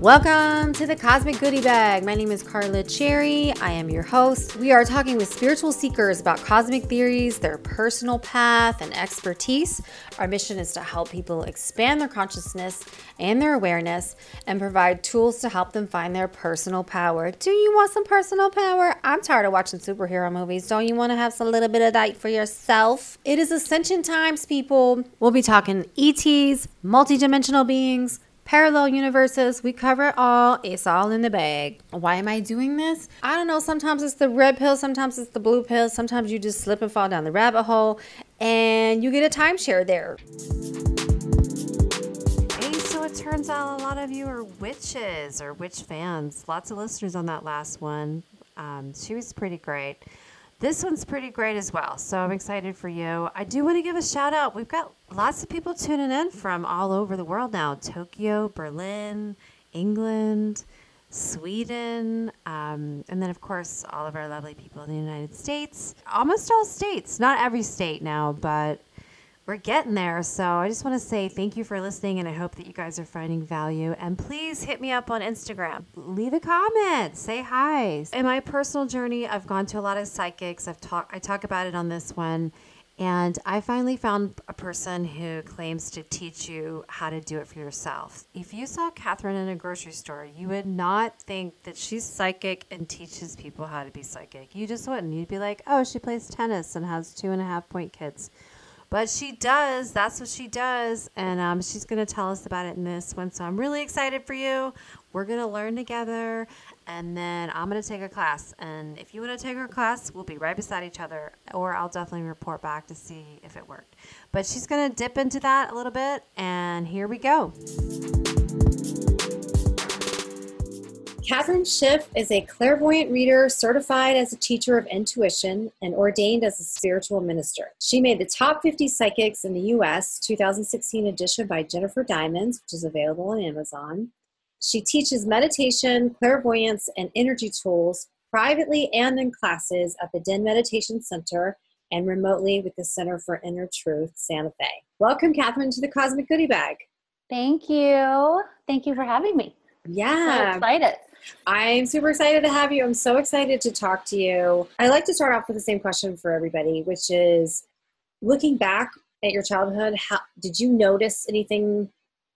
Welcome to the Cosmic Goodie Bag. My name is Carla Cherry. I am your host. We are talking with spiritual seekers about cosmic theories, their personal path, and expertise. Our mission is to help people expand their consciousness and their awareness and provide tools to help them find their personal power. Do you want some personal power? I'm tired of watching superhero movies. Don't you want to have some little bit of that for yourself? It is ascension times, people. We'll be talking ETs, multidimensional beings parallel universes. We cover it all. It's all in the bag. Why am I doing this? I don't know. Sometimes it's the red pill, sometimes it's the blue pill. Sometimes you just slip and fall down the rabbit hole and you get a timeshare there. Hey, so it turns out a lot of you are witches or witch fans. Lots of listeners on that last one. Um, she was pretty great. This one's pretty great as well. So I'm excited for you. I do want to give a shout out. We've got lots of people tuning in from all over the world now Tokyo, Berlin, England, Sweden, um, and then, of course, all of our lovely people in the United States. Almost all states, not every state now, but we're getting there. So I just want to say thank you for listening, and I hope that you guys are finding value. And please hit me up on Instagram. Leave a comment. Say hi. In my personal journey, I've gone to a lot of psychics. I've talked. I talk about it on this one. And I finally found a person who claims to teach you how to do it for yourself. If you saw Kathryn in a grocery store, you would not think that she's psychic and teaches people how to be psychic. You just wouldn't. You'd be like, oh, she plays tennis and has two and a half point kids. But she does. That's what she does. And um, she's going to tell us about it in this one. So I'm really excited for you. We're going to learn together. And then I'm going to take a class. And if you want to take her class, we'll be right beside each other. Or I'll definitely report back to see if it worked. But she's going to dip into that a little bit. And here we go. Kathryn Schiff is a clairvoyant reader, certified as a teacher of intuition, and ordained as a spiritual minister. She made the top 50 psychics in the US 2016 edition by Jennifur Diamonds, which is available on Amazon. She teaches meditation, clairvoyance, and energy tools privately and in classes at the Den Meditation Center and remotely with the Center for Inner Truth, Santa Fe. Welcome, Kathryn, to the Cosmic Goodie Bag. Thank you. Thank you for having me. Yeah. So excited. I'm super excited to have you. I'm so excited to talk to you. I like to start off with the same question for everybody, which is looking back at your childhood, how did you notice anything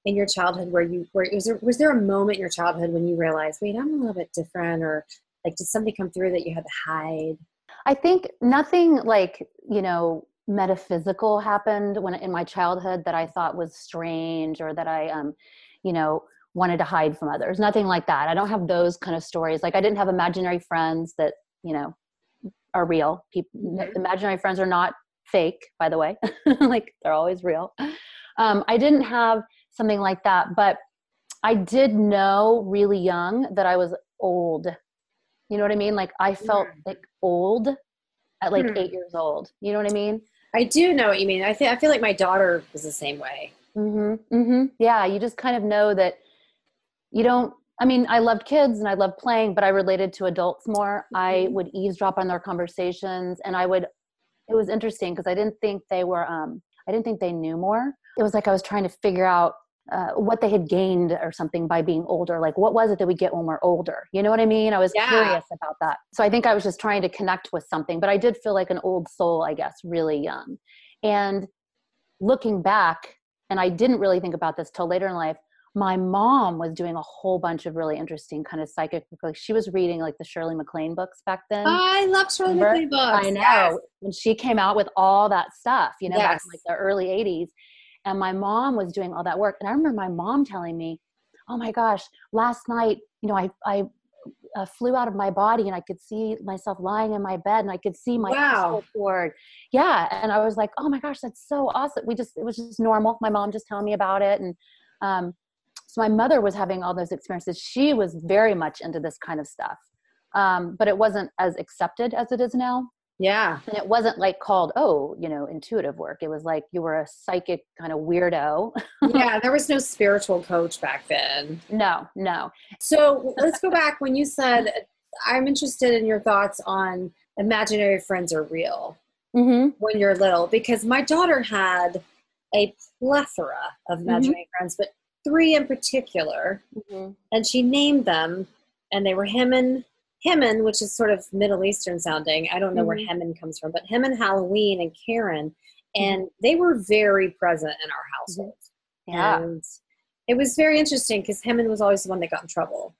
in your childhood where you were was there was there a moment in your childhood when you realized, wait, I'm a little bit different or like did something come through that you had to hide? I think nothing like, you know, metaphysical happened when in my childhood that I thought was strange or that I um, you know, wanted to hide from others. Nothing like that. I don't have those kind of stories. Like I didn't have imaginary friends that, you know, are real. People mm-hmm. imaginary friends are not fake, by the way. like they're always real. Um, I didn't have something like that, but I did know really young that I was old. You know what I mean? Like I felt mm. like old at like mm. eight years old. You know what I mean? I do know what you mean. I think I feel like my daughter was the same way. Mm-hmm. Mm-hmm. Yeah, you just kind of know that you don't I mean, I loved kids and I loved playing, but I related to adults more. I mm-hmm. would eavesdrop on their conversations and I would it was interesting because I didn't think they were um I didn't think they knew more. It was like I was trying to figure out uh, what they had gained or something by being older. Like, what was it that we get when we're older? You know what I mean? I was yeah. curious about that. So I think I was just trying to connect with something, but I did feel like an old soul, I guess, really young. And looking back, and I didn't really think about this till later in life, my mom was doing a whole bunch of really interesting kind of psychic like she was reading like the shirley maclaine books back then i love shirley maclaine books i know yes. when she came out with all that stuff you know yes. back in like the early 80s and my mom was doing all that work and i remember my mom telling me oh my gosh last night you know i i uh, flew out of my body and I could see myself lying in my bed and I could see my wow. cord. Yeah. And I was like, oh my gosh, that's so awesome. We just, it was just normal. My mom just telling me about it. And, um, so my mother was having all those experiences. She was very much into this kind of stuff. Um, but it wasn't as accepted as it is now. Yeah. And it wasn't like called, oh, you know, intuitive work. It was like you were a psychic kind of weirdo. yeah, there was no spiritual coach back then. No, no. So let's go back when you said, I'm interested in your thoughts on imaginary friends are real mm-hmm. when you're little, because my daughter had a plethora of mm-hmm. imaginary mm-hmm. friends, but three in particular, Mm-hmm. and she named them, and they were Hemin, Hemin, which is sort of Middle Eastern sounding. I don't know where Mhm. Hemin comes from, but Hemin, Halloween, and Karen, Mm-hmm. and they were very present in our household. Yeah. And it was very interesting because Hemin was always the one that got in trouble.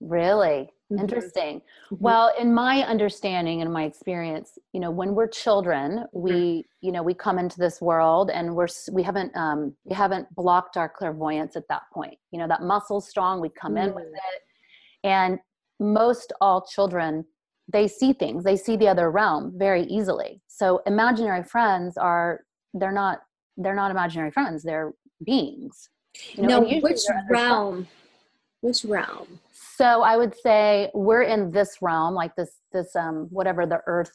Really Mhm. interesting. Mhm. Well, in my understanding and my experience, you know, when we're children, we, you know, we come into this world and we're we haven't um we haven't blocked our clairvoyance at that point. You know, that muscle's strong, we come in with Mm. it. And most all children they see things, they see the other realm very easily. So imaginary friends are they're not they're not imaginary friends, they're beings. You know, no, which realm? Which realm? So I would say we're in this realm, like this, this, um, whatever the earth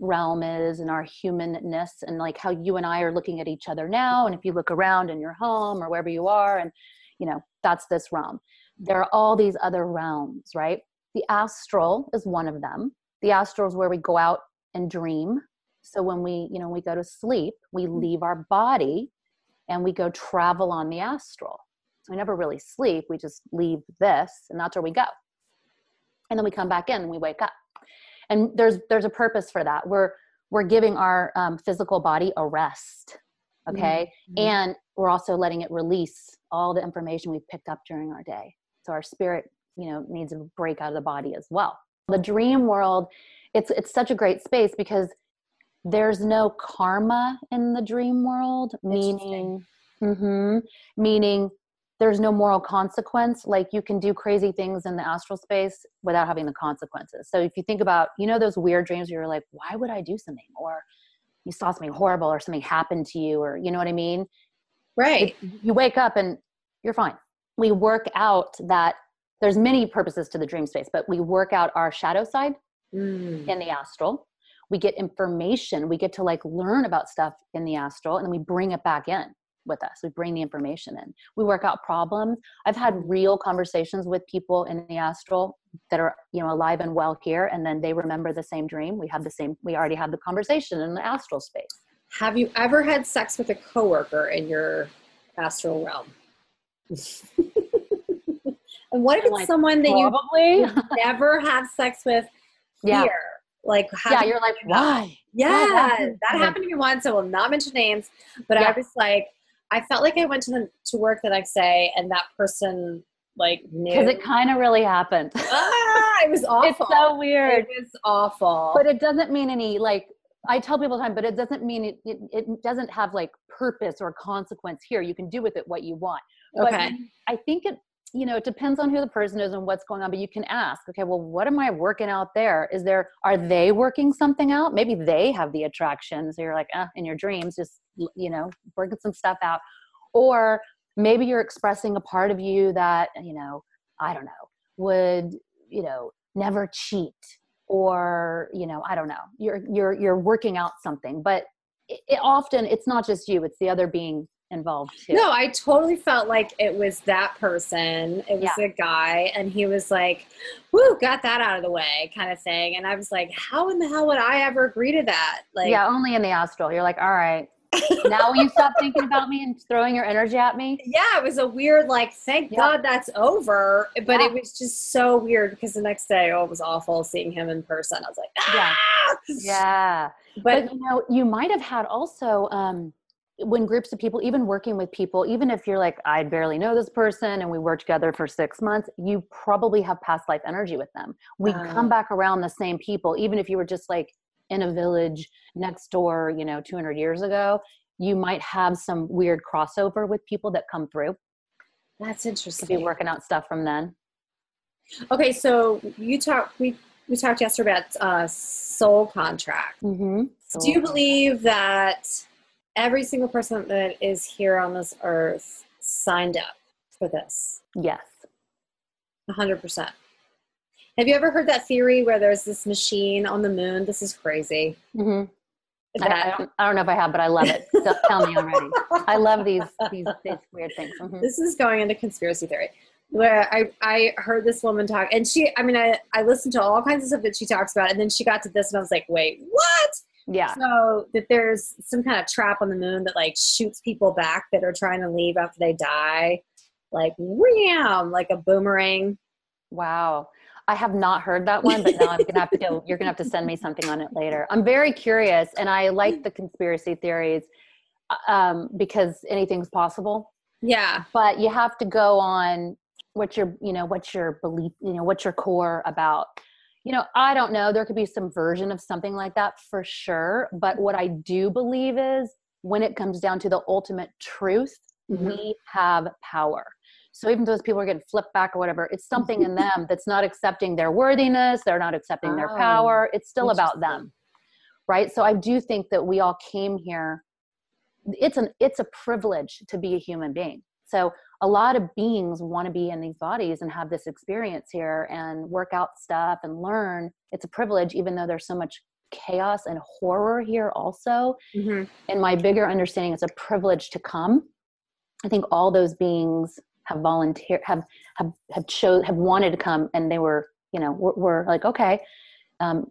realm is and our humanness and like how you and I are looking at each other now. And if you look around in your home or wherever you are, and you know, that's this realm. There are all these other realms, right? The astral is one of them. The astral is where we go out and dream. So when we, you know, we go to sleep, we leave our body and we go travel on the astral. So we never really sleep. We just leave this, and that's where we go. And then we come back in and we wake up. And there's there's a purpose for that. We're we're giving our um, physical body a rest, okay, Mhm. and we're also letting it release all the information we've picked up during our day. So our spirit, you know, needs a break out of the body as well. The dream world, it's it's such a great space because there's no karma in the dream world, meaning, mm-hmm, meaning there's no moral consequence. Like you can do crazy things in the astral space without having the consequences. So if you think about, you know, those weird dreams where you're like, why would I do something? Or you saw something horrible or something happened to you, or you know what I mean? Right. you wake up and you're fine. We work out that there's many purposes to the dream space, but we work out our shadow side Mm. in the astral. We get information. We get to like learn about stuff in the astral and then we bring it back in with us. We bring the information in. We work out problems. I've had real conversations with people in the astral that are, you know, alive and well here and then they remember the same dream. We have the same we already had the conversation in the astral space. Have you ever had sex with a coworker in your astral realm? and what if it's like, someone that Probably. you never have sex with yeah. here? Like, Yeah, you you're like, why? Yeah, Why? that happened to me once. I will not mention names, but Yeah. I was like, I felt like I went to the, to work the next day, and that person like knew. Because it kind of really happened. ah, it was awful. It's so weird. It was awful. but it doesn't mean any like i tell people all the time but it doesn't mean it, it, it doesn't have like purpose or consequence here you can do with it what you want but okay. i think it you know it depends on who the person is and what's going on but you can ask okay well what am i working out there? Is there are they working something out? Maybe they have the attraction so you're like uh, in your dreams just you know working some stuff out. Or maybe you're expressing a part of you that you know i don't know would you know never cheat or you know i don't know you're you're you're working out something but it, it often it's not just you it's the other being involved too No, I totally felt like it was that person. It was a guy, and he was like, "Woo, got that out of the way," kind of thing. And I was like, "How in the hell would I ever agree to that?" Like, yeah only in the astral you're like all right now you stop thinking about me and throwing your energy at me yeah, it was a weird, like, thank Yeah. God that's over. But Yeah. it was just so weird because the next day, oh, it was awful seeing him in person. I was like, Yeah. ah! yeah But, but, you know you might have had also um when groups of people even working with people even if you're like i barely know this person and we work together for six months you probably have past life energy with them we come back around the same people even if you were just like in a village next door you know 200 years ago you might have some weird crossover with people that come through that's to be interesting. working out stuff from then Okay, so you talked. We we talked yesterday about uh, soul contract. mm-hmm. Do you believe that every single person that is here on this earth signed up for this? yes 100%. Have you ever heard that theory where there's this machine on the moon? This is crazy. mm-hmm. I, I, don't, I don't know if i have but i love it Tell- tell me already i love these these, these weird things Mhm. this is going into conspiracy theory. Where I, I heard this woman talk, and she, I mean, I, I listened to all kinds of stuff that she talks about, and then she got to this, and I was like, wait, what? Yeah So that there's some kind of trap on the moon that like shoots people back that are trying to leave after they die. like wham, like a boomerang. Wow. I have not heard that one, but now I'm gonna have to go. You're gonna have to send me something on it later. I'm very curious, and I like the conspiracy theories uh, um, because anything's possible. Yeah. But you have to go on what your, you know, what's your belief, you know, what's your core about. You know, I don't know. There could be some version of something like that for sure. But what I do believe is when it comes down to the ultimate truth, mm-hmm. we have power. So even those people are getting flipped back or whatever, it's something in them that's not accepting their worthiness, they're not accepting oh, their power. It's still about them. Right? So I do think that we all came here it's an it's a privilege to be a human being. So a lot of beings want to be in these bodies and have this experience here and work out stuff and learn. It's a privilege even though there's so much chaos and horror here also. Mm-hmm. And my bigger understanding is a privilege to come. I think all those beings have volunteered have have have chose have wanted to come and they were you know we're, we're like okay um,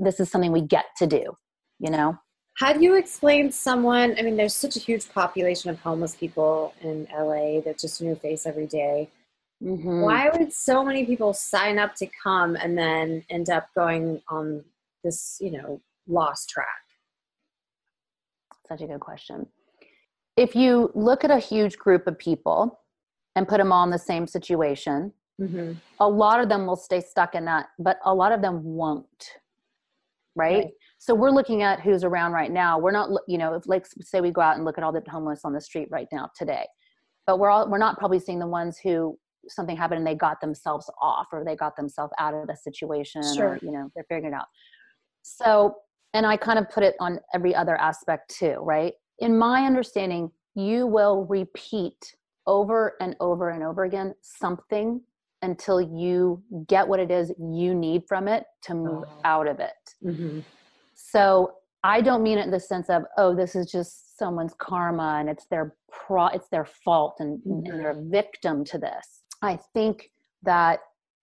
this is something we get to do you know how do you explain someone i mean there's such a huge population of homeless people in la that just in your face every day. Mm-hmm. why would so many people sign up to come and then end up going on this you know lost track such a good question if you look at a huge group of people and put them all in the same situation. Mm-hmm. A lot of them will stay stuck in that, but a lot of them won't. Right? right? So we're looking at who's around right now. We're not, you know, if like say we go out and look at all the homeless on the street right now today, but we're all we're not probably seeing the ones who something happened and they got themselves off or they got themselves out of the situation sure. or you know they're figuring it out. So and I kind of put it on every other aspect too, right? In my understanding, you will repeat over and over and over again something until you get what it is you need from it to move oh. out of it. Mm-hmm. So I don't mean it in the sense of, oh, this is just someone's karma and it's their pro it's their fault and, mm-hmm. and they're a victim to this. I think that,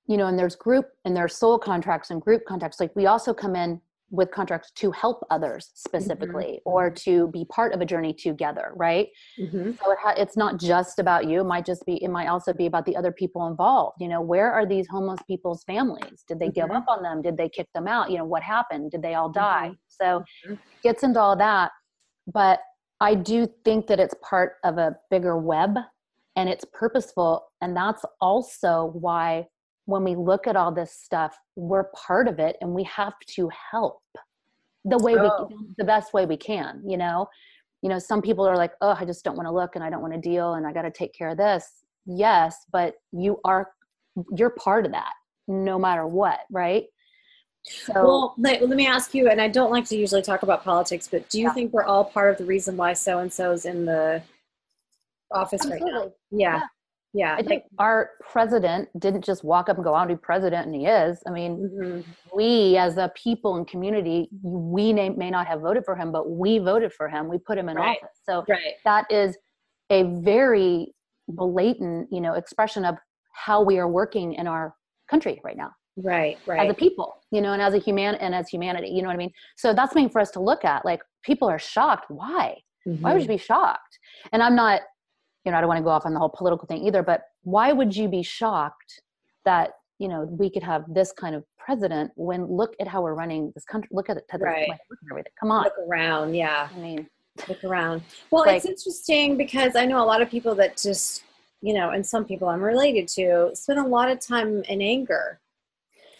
you know, and there's group and there's soul contracts and group contracts. Like we also come in with contracts to help others mm-hmm. specifically mm-hmm. or to be part of a journey together right mm-hmm. so it ha- it's not just about you it might just be it might also be about the other people involved you know where are these homeless people's families did they mm-hmm. give up on them did they kick them out you know what happened did they all die mm-hmm. so mm-hmm. gets into all that but i do think that it's part of a bigger web and it's purposeful and that's also why when we look at all this stuff, we're part of it and we have to help the way oh. we the best way we can, you know. You know, some people are like, "Oh, I just don't want to look and I don't want to deal and I got to take care of this." Yes, but you are you're part of that no matter what, right? So, well, let, let, me ask you, and I don't like to usually talk about politics, but do you yeah. think we're all part of the reason why so and so's in the office Absolutely. right now? Yeah. yeah. Yeah. I think our president didn't just walk up and go, I'll be president, and he is. I mean, mm-hmm. we as a people and community, we may, may not have voted for him, but we voted for him. We put him in right. office. So right. that is a very blatant, you know, expression of how we are working in our country right now. Right, right. As a people, you know, and as a human and as humanity, you know what I mean? So that's something for us to look at. Like people are shocked. Why? Mm-hmm. Why would you mm-hmm. be shocked? And I'm not you know, I don't want to go off on the whole political thing either, but why would you be shocked that, you know, we could have this kind of president when look at how we're running this country, look at it, right. everything. Come on. Look around. Yeah. I mean, look around. Well, like, it's interesting because I know a lot of people that just, you know, and some people I'm related to spend a lot of time in anger.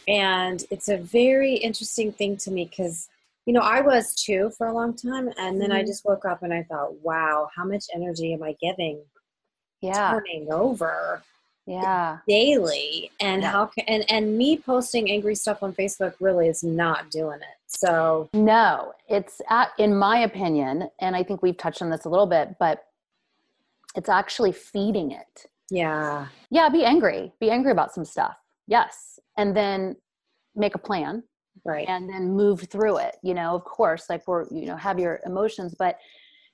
And it's a very interesting thing to me because you know, I was too for a long time. And then mm-hmm. I just woke up and I thought, wow, how much energy am I giving? Yeah. Turning over. Yeah. Daily. And yeah. how can, and, and me posting angry stuff on Facebook really is not doing it. So, no, it's at, in my opinion, and I think we've touched on this a little bit, but it's actually feeding it. Yeah. Yeah. Be angry. Be angry about some stuff. Yes. And then make a plan right and then move through it you know of course like we're you know have your emotions but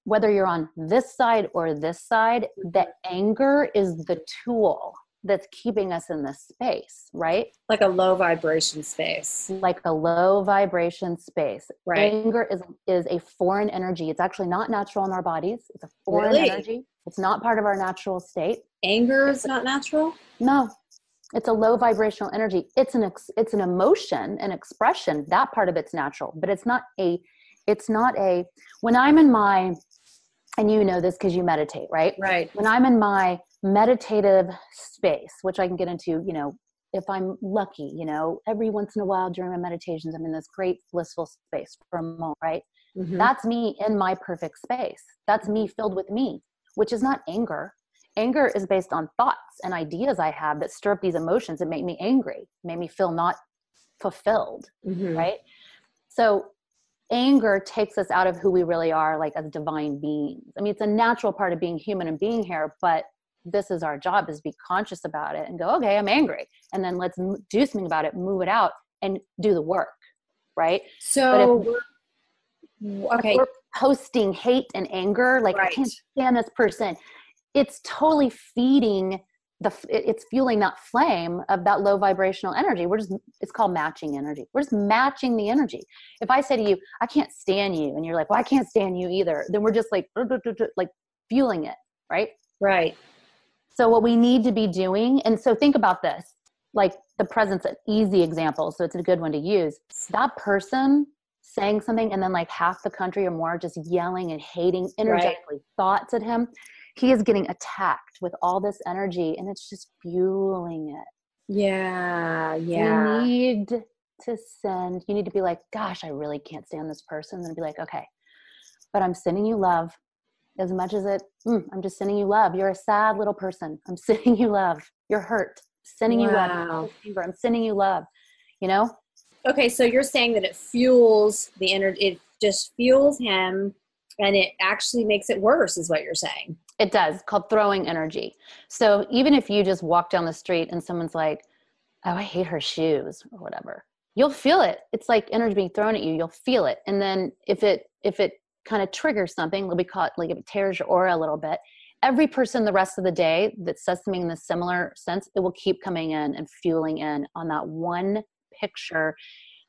whether you're on this side or this side mm-hmm. the anger is the tool that's keeping us in this space, right? Like a low vibration space. Like a low vibration space. Right. Anger is is a foreign energy. It's actually not natural in our bodies. It's a foreign Really? energy. It's not part of our natural state. Anger is not natural? No. It's a low vibrational energy. It's an ex, it's an emotion, an expression. That part of it's natural, but it's not a it's not a when I'm in my and you know this cuz you meditate, right? Right. when I'm in my meditative space, which I can get into, you know, if I'm lucky, you know, every once in a while during my meditations, I'm in this great blissful space for a moment, right? Mhm. That's me in my perfect space. That's me filled with me, which is not anger. Anger is based on thoughts and ideas I have that stir up these emotions that make me angry, make me feel not fulfilled Mhm. right? So anger takes us out of who we really are, like as divine beings. I mean, it's a natural part of being human and being here, but this is our job is be conscious about it and go, okay, I'm angry. And then let's m- do something about it, move it out and do the work, right? So, okay. we're posting hate and anger, like I can't stand this person, it's totally feeding the it's fueling that flame of that low vibrational energy. We're just it's called matching energy. We're just matching the energy. If i say to you i can't stand you and you're like well i can't stand you either then we're just like like fueling it right? Right. so what we need to be doing and so think about this like the presence an easy example so it's a good one to use. That person saying something and then like half the country or more just yelling and hating energetically thoughts at him he is getting attacked with all this energy and it's just fueling it Yeah. Yeah. you need to send you need to be like gosh i really can't stand this person and be like okay but i'm sending you love as much as it mm, i'm just sending you love you're a sad little person i'm sending you love you're hurt sending you love Wow. I'm sending you love you know Okay, so you're saying that it fuels the energy, it just fuels him and it actually makes it worse, is what you're saying. It does, called throwing energy. So even if you just walk down the street and someone's like, oh, I hate her shoes or whatever, you'll feel it. It's like energy being thrown at you. You'll feel it. And then if it if it kind of triggers something, it'll be caught like if it tears your aura a little bit. Every person the rest of the day that says something in a similar sense, it will keep coming in and fueling in on that one picture,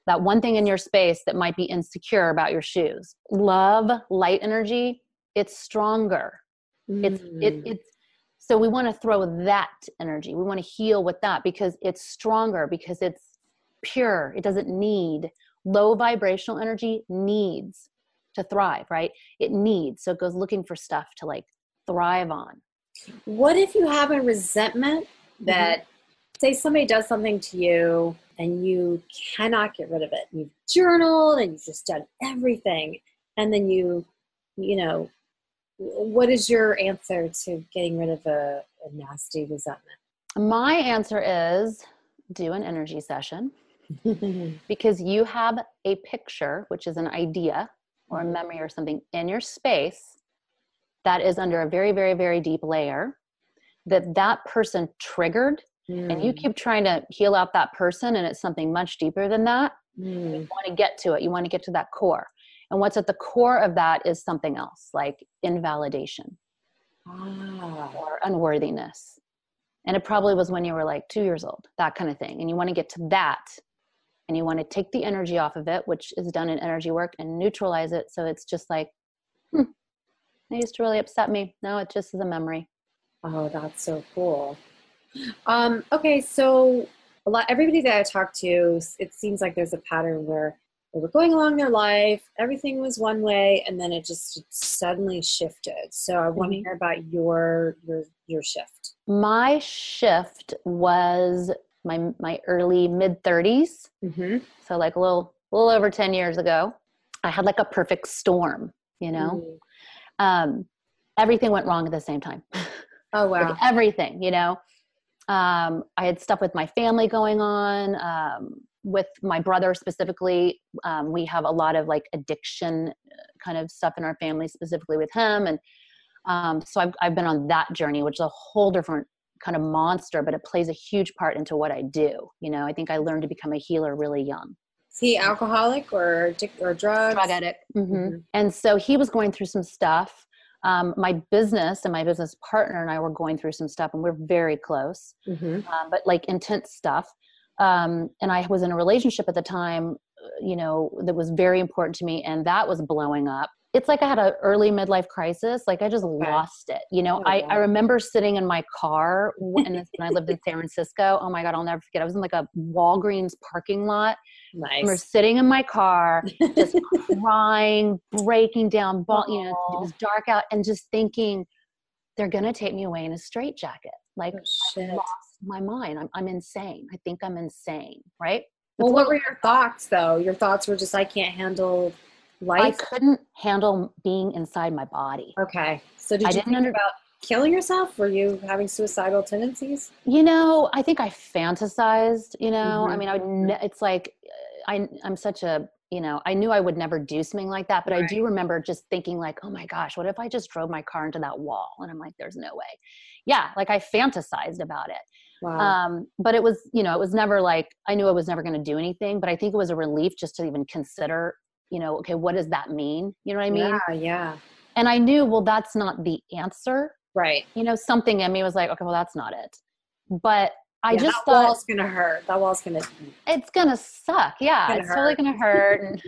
that one thing in your space that might be insecure about your shoes. Love, light energy, it's stronger it's it, Mm. it's so we want to throw that energy. We want to heal with that because it's stronger because it's pure. It doesn't need low vibrational energy needs to thrive right? It needs so it goes looking for stuff to like thrive on. What if you have a resentment that, say, somebody does something to you and you cannot get rid of it? You've journaled and you've just done everything, and then you, you know, what is your answer to getting rid of a, a nasty resentment? my answer is do an energy session because you have a picture which is an idea or a Mhm. memory or something in your space that is under a very very very deep layer that that person triggered and you Mm, keep trying to heal out that person and it's something much deeper than that. Mm, you want to get to it. You want to get to that core and what's at the core of that is something else like invalidation ah, or unworthiness. And it probably was when you were like two years old that kind of thing. And you want to get to that and you want to take the energy off of it which is done in energy work and neutralize it. So it's just like hmm, it used to really upset me. Now it just is a memory. Oh, that's so cool. Um, okay, so a lot everybody that I talk to, it seems like there's a pattern where they were going along their life, everything was one way, and then it just suddenly shifted. So I want to Mhm. hear about your your your shift. my shift was my my early mid 30s Mm-hmm. so like a little little over 10 years ago i had like a perfect storm you know um everything went wrong at the same time Oh wow. like everything you know um i had stuff with my family going on um with my brother specifically um, we have a lot of like addiction uh, kind of stuff in our family specifically with him and um, so I've, I've been on that journey which is a whole different kind of monster but it plays a huge part into what i do you know i think i learned to become a healer really young Is he alcoholic or or drugs? drug addict hmm Mhm. and so he was going through some stuff um, my business and my business partner and I were going through some stuff, and we're very close, Mhm. um, but like intense stuff. Um, and I was in a relationship at the time, uh, you know, that was very important to me, and that was blowing up. It's like I had an early midlife crisis. Like I just lost it. You know, Oh, I, wow. I remember sitting in my car when, when I lived in San Francisco. Oh my God, I'll never forget. I was in like a Walgreens parking lot. Nice. sitting in my car, just crying, breaking down, ball, you know, it was dark out, and just thinking, they're gonna take me away in a straitjacket. Like Oh, I lost my mind. I'm I'm insane. I think I'm insane, right? Well, what were your thoughts though? Your thoughts were just I can't handle life. I couldn't handle being inside my body. Okay. So did I you didn't think under- about killing yourself? Were you having suicidal tendencies? You know, I think I fantasized. You know, I Mhm. mean, I would. Ne- it's like I I'm such a you know I knew I would never do something like that, but I do remember just thinking like, oh my gosh, what if I just drove my car into that wall? And I'm like, there's no way. Yeah, like I fantasized about it. Wow. um, but it was you know it was never like i knew i was never going to do anything but i think it was a relief just to even consider you know okay what does that mean? You know what i mean? Yeah, yeah. and i knew well that's not the answer. Right. you know something in me was like okay well that's not it. But i Yeah, just that thought wall's gonna hurt. That wall's gonna it's gonna suck. Yeah Gonna it's totally gonna hurt and,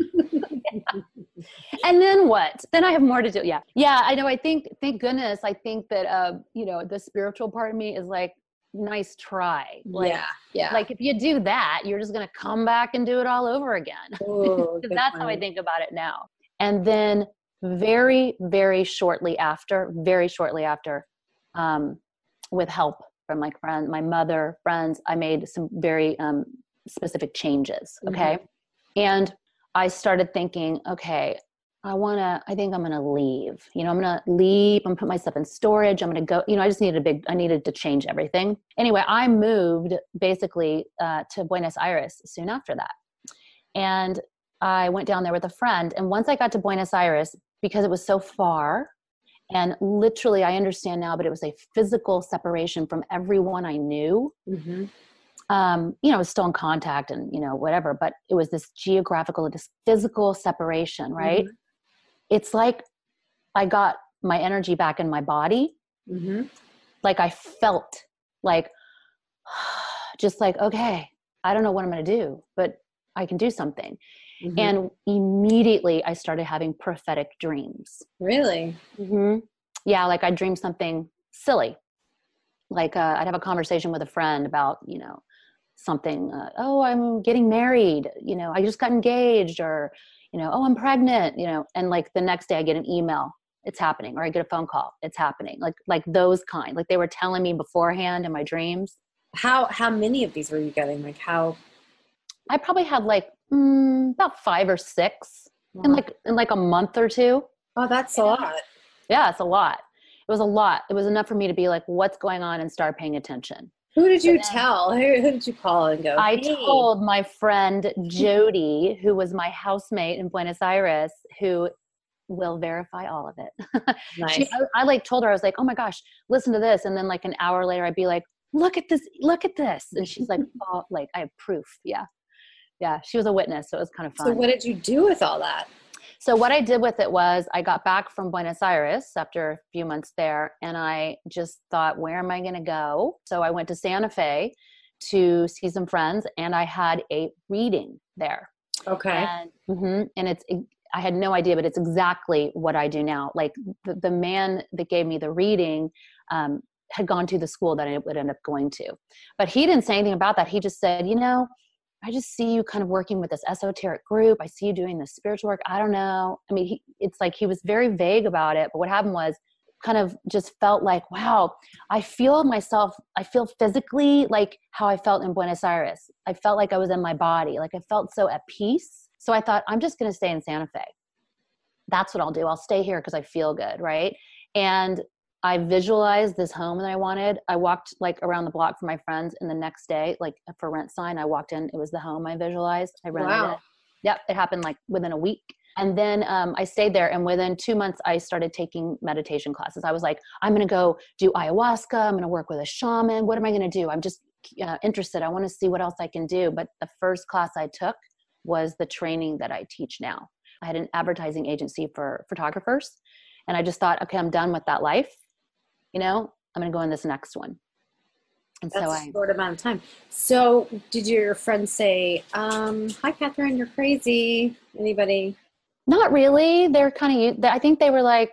and then what? Then i have more to do. Yeah. Yeah i know. I think thank goodness i think that uh you know the spiritual part of me is like nice try like yeah, yeah. like if you do that you're just going to come back and do it all over again. Ooh, that's how i think about it now. And then very very shortly after very shortly after um, with help from my friend my mother friends i made some very um, specific changes okay? And i started thinking okay i want to i think i'm going to leave you know i'm going to leave i'm going to put myself in storage i'm going to go you know i just needed a big i needed to change everything anyway i moved basically uh, to buenos aires soon after that and i went down there with a friend and once i got to buenos aires because it was so far and literally i understand now but it was a physical separation from everyone i knew Mhm. um, you know, I was still in contact and, you know, whatever, but it was this geographical, this physical separation, right? Mhm. It's like I got my energy back in my body. Mhm. Like I felt like, just like, okay, I don't know what I'm going to do, but I can do something. Mhm. And immediately I started having prophetic dreams. really, hmm Yeah, like I dreamed something silly. Like uh, I'd have a conversation with a friend about, you know, something. Uh, oh, I'm getting married. You know, I just got engaged, or you know, oh, I'm pregnant. You know, and like the next day I get an email. It's happening, or I get a phone call. It's happening. Like like those kind. Like they were telling me beforehand in my dreams. how how many of these were you getting? Like how? I probably had like mm, about five or six in like in like a month or two. oh, that's a lot. Yeah, it's a lot. It was a lot. It was enough for me to be like, what's going on and start paying attention. Who did you tell? Who, who did you call and go? I "Hey." told my friend Jody, who was my housemate in Buenos Aires, who will verify all of it. Nice. She, I, I like told her, I was like, oh my gosh, listen to this. And then like an hour later, I'd be like, look at this, look at this. And she's like, oh, like I have proof. Yeah. Yeah. She was a witness. So it was kind of fun. so what did you do with all that? So what I did with it was I got back from Buenos Aires after a few months there and I just thought where am I going to go? So I went to Santa Fe to see some friends and I had a reading there. Okay. And mhm, and it's I had no idea but it's exactly what I do now. Like the, the man that gave me the reading um, had gone to the school that I would end up going to. But he didn't say anything about that. He just said, you know, I just see you kind of working with this esoteric group. I see you doing this spiritual work. I don't know. I mean, he, it's like he was very vague about it. But what happened was, kind of just felt like, wow, I feel myself. I feel physically like how I felt in Buenos Aires. I felt like I was in my body. Like I felt so at peace. So I thought, I'm just going to stay in Santa Fe. That's what I'll do. I'll stay here because I feel good, right? And I visualized this home that I wanted. I walked like around the block for my friends, and the next day, like for rent sign, I walked in. It was the home I visualized. I rented Wow. it. Yep, it happened like within a week. And then um, I stayed there, and within two months, I started taking meditation classes. I was like, I'm going to go do ayahuasca. I'm going to work with a shaman. What am I going to do? I'm just uh, interested. I want to see what else I can do. But the first class I took was the training that I teach now. I had an advertising agency for photographers. and I just thought, okay, I'm done with that life. You know, I'm going to go in this next one. And That's so I, a short amount of time. So, did your friends say, um, "Hi, Kathryn, you're crazy"? Anybody? Not really. They're kind of. I think they were like,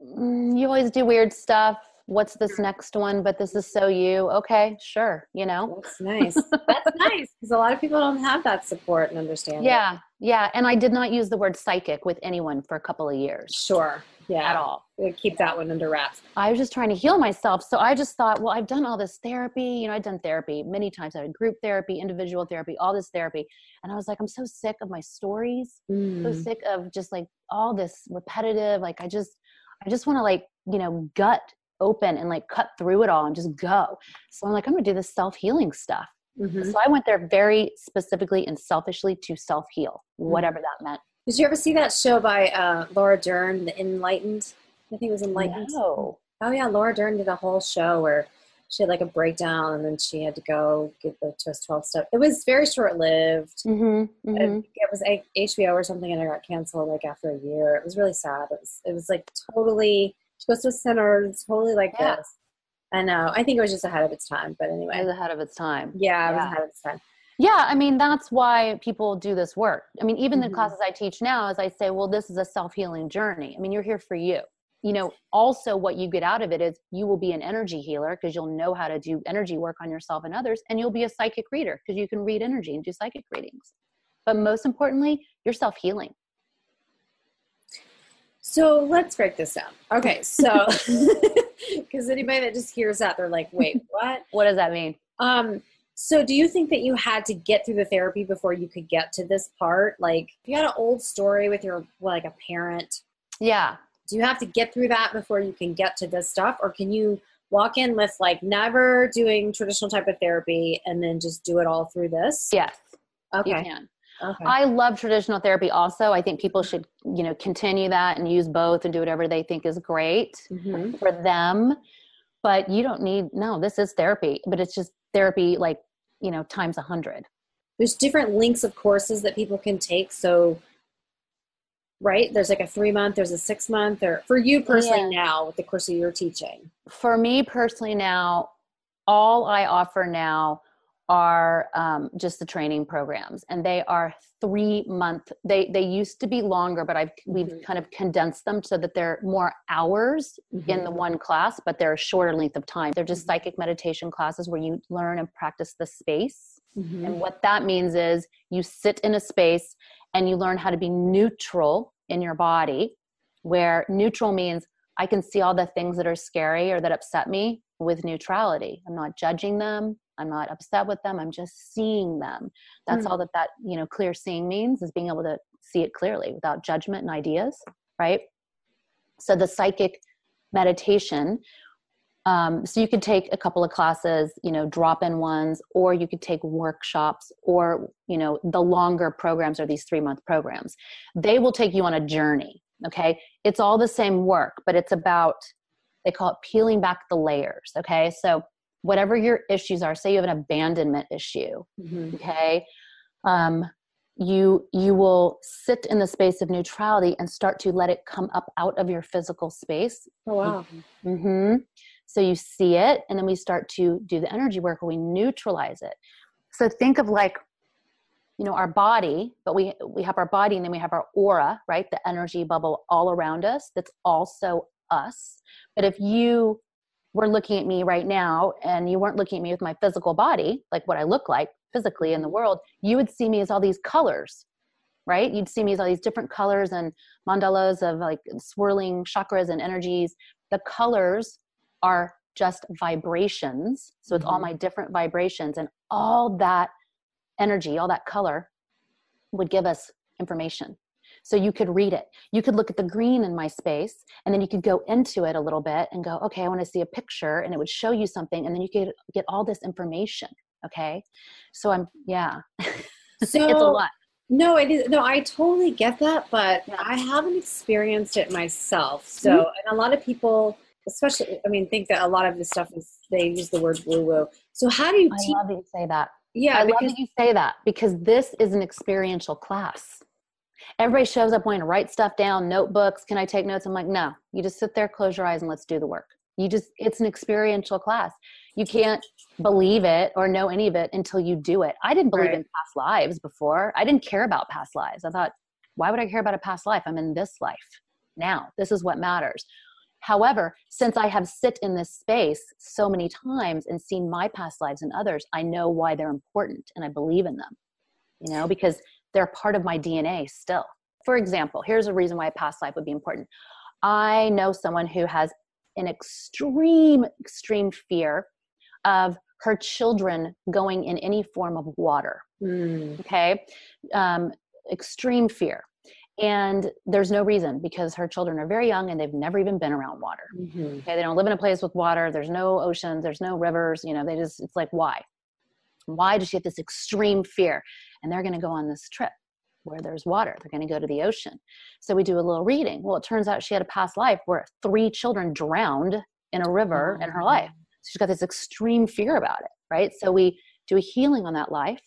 mm, "You always do weird stuff. What's this next one? But this is so you. Okay, sure. You know." That's nice. That's nice because a lot of people don't have that support and understanding. Yeah, yeah. And I did not use the word psychic with anyone for a couple of years. Sure yeah. at all. Keep that one under wraps. I was just trying to heal myself. So I just thought, well, I've done all this therapy. You know, I've done therapy many times. I had group therapy, individual therapy, all this therapy. And I was like, I'm so sick of my stories. Mm. So sick of just like all this repetitive. Like I just, I just want to like, you know, gut open and like cut through it all and just go. So I'm like, I'm gonna do this self-healing stuff. Mm-hmm. So I went there very specifically and selfishly to self-heal, mm. whatever mm-hmm. that meant. Did you ever see that show by uh, Laura Dern, The Enlightened? I think it was Enlightened. No. Oh yeah, Laura Dern did a whole show where she had like a breakdown and then she had to go get the twist 12 stuff. It was very short lived. Mm-hmm, mm-hmm. It was a HBO or something and it got canceled like after a year. It was really sad. It was, it was like totally, she goes to a center, totally like yeah. this. I know. I think it was just ahead of its time, but anyway. It was ahead of its time. Yeah, it yeah. was ahead of its time. Yeah, I mean, that's why people do this work. I mean, even mm-hmm. the classes I teach now, as I say, well, this is a self healing journey. I mean, you're here for you. You know, also what you get out of it is you will be an energy healer because you'll know how to do energy work on yourself and others, and you'll be a psychic reader because you can read energy and do psychic readings. But most importantly, you're self healing. So let's break this down. Okay, so because anybody that just hears that, they're like, wait, what? what does that mean? Um, so, do you think that you had to get through the therapy before you could get to this part? Like, you had an old story with your, like, a parent. Yeah. Do you have to get through that before you can get to this stuff? Or can you walk in with, like, never doing traditional type of therapy and then just do it all through this? Yes. Okay. You can. Okay. I love traditional therapy also. I think people should, you know, continue that and use both and do whatever they think is great mm-hmm. for them. But you don't need, no, this is therapy, but it's just therapy like you know times a hundred there's different links of courses that people can take so right there's like a three month there's a six month or for you personally yeah. now with the course that you're teaching for me personally now all i offer now are um, just the training programs and they are three month they they used to be longer but i've we've mm-hmm. kind of condensed them so that they're more hours mm-hmm. in the mm-hmm. one class but they're a shorter length of time they're just mm-hmm. psychic meditation classes where you learn and practice the space mm-hmm. and what that means is you sit in a space and you learn how to be neutral in your body where neutral means i can see all the things that are scary or that upset me with neutrality i'm not judging them i'm not upset with them i'm just seeing them. That's mm. all that that you know clear seeing means is being able to see it clearly without judgment and ideas right? So the psychic meditation um, so you could take a couple of classes you know drop in ones or you could take workshops or you know the longer programs are these three month programs. They will take you on a journey okay? It's all the same work but it's about they call it peeling back the layers okay? So whatever your issues are say you have an abandonment issue mm-hmm. okay um, you you will sit in the space of neutrality and start to let it come up out of your physical space. Oh wow. Mm-hmm. so you see it and then we start to do the energy work where we neutralize it. So think of like you know our body but we we have our body and then we have our aura right? The energy bubble all around us that's also us. But if you were looking at me right now and you weren't looking at me with my physical body, like what I look like physically in the world, you would see me as all these colors, right? You'd see me as all these different colors and mandalas of like swirling chakras and energies. The colors are just vibrations. So it's mm-hmm. all my different vibrations, and all that energy, all that color would give us information. So you could read it. You could look at the green in my space and then you could go into it a little bit and go, okay, I want to see a picture and it would show you something and then you could get all this information. Okay. So I'm, yeah. So, it's a lot. No, it is. No, I totally get that, but yeah. I haven't experienced it myself. So, mm-hmm. and a lot of people, especially, I mean, think that a lot of this stuff is they use the word woo woo. So, how do you? I love that you say that. Yeah, I because, love that you say that because this is an experiential class everybody shows up wanting to write stuff down, notebooks. Can I take notes? I'm like, no, you just sit there, close your eyes, and let's do the work. You just, it's an experiential class. You can't believe it or know any of it until you do it. I didn't believe Right. in past lives before. I didn't care about past lives. I thought, why would I care about a past life? I'm in this life now. This is what matters. However, since I have sit in this space so many times and seen my past lives and others, I know why they're important and I believe in them. You know, because they're part of my DNA still. For example, here's a reason why a past life would be important. I know someone who has an extreme, extreme fear of her children going in any form of water Mm. okay um, extreme fear and there's no reason because her children are very young and they've never even been around water Mhm. okay they don't live in a place with water there's no oceans there's no rivers you know they just it's like why why does she have this extreme fear? And they're going to go on this trip where there's water. They're going to go to the ocean. So we do a little reading. Well it turns out she had a past life where three children drowned in a river oh, in her life. So she's got this extreme fear about it right? So we do a healing on that life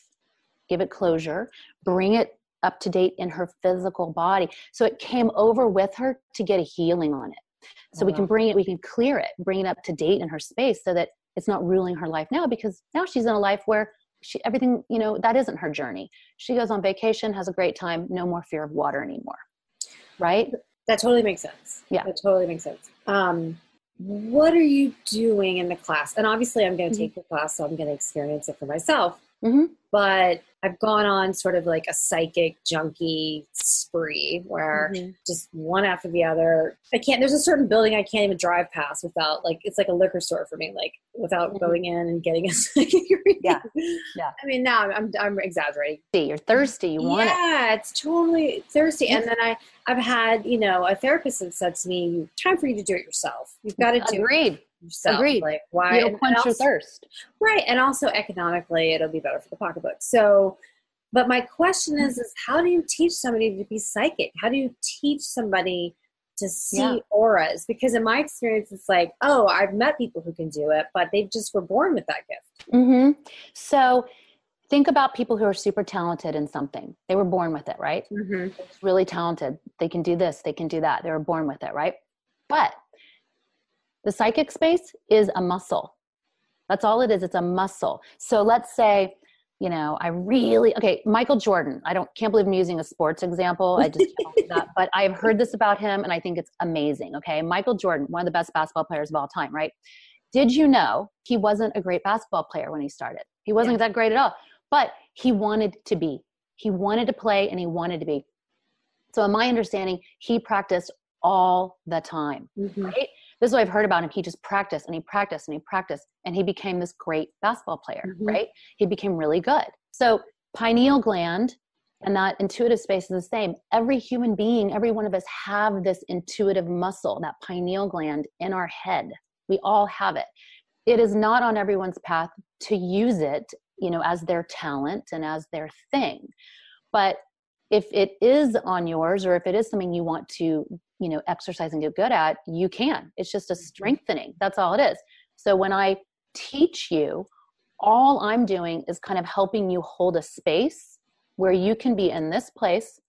give it closure bring it up to date in her physical body. So it came over with her to get a healing on it. So oh, we can bring it we can clear it bring it up to date in her space so that it's not ruling her life now because now she's in a life where she everything you know that isn't her journey she goes on vacation has a great time no more fear of water anymore right That totally makes sense. Yeah. That totally makes sense. Um, what are you doing in the class? And obviously, I'm going to Mhm. take the class, so I'm going to experience it for myself. Mhm. But I've gone on sort of like a psychic junkie spree where Mhm. just one after the other. I can't. There's a certain building I can't even drive past without like it's like a liquor store for me. Like without Mhm. going in and getting a psychic reading. Yeah. Yeah. I mean, now I'm I'm exaggerating. you're thirsty you want it yeah, it's totally thirsty. And then I I've had you know a therapist that said to me, "Time for you to do it yourself. You've got to do it agreed yourself. Agreed. Like why? and quench your thirst Right, and also economically, it'll be better for the pocketbook. So, but my question is, is how do you teach somebody to be psychic? How do you teach somebody to see Yeah. auras? Because in my experience, it's like, oh, I've met people who can do it, but they just were born with that gift. hmm So think about people who are super talented in something. They were born with it, right? Mm-hmm. They're really talented. They can do this, they can do that. They were born with it, right? But the psychic space is a muscle. That's all it is. It's a muscle. So let's say, you know, I really okay, Michael Jordan. I don't can't believe I'm using a sports example. I just that. But I have heard this about him and I think it's amazing. Okay. Michael Jordan, one of the best basketball players of all time, right? Did you know he wasn't a great basketball player when he started? He wasn't that great at all, but he wanted to be. He wanted to play and he wanted to be. So, in my understanding, he practiced all the time, Mm-hmm. right? This is what I've heard about him. He just practiced and he practiced and he practiced and he became this great basketball player, Mhm. right? He became really good. So, pineal gland and that intuitive space is the same. Every human being, every one of us have this intuitive muscle, that pineal gland in our head. We all have it. It is not on everyone's path to use it, you know, as their talent and as their thing. But if it is on yours or if it is something you want to, you know, exercise and get good at, you can. It's just a strengthening. That's all it is. So when I teach you, all I'm doing is kind of helping you hold a space where you can be in this place,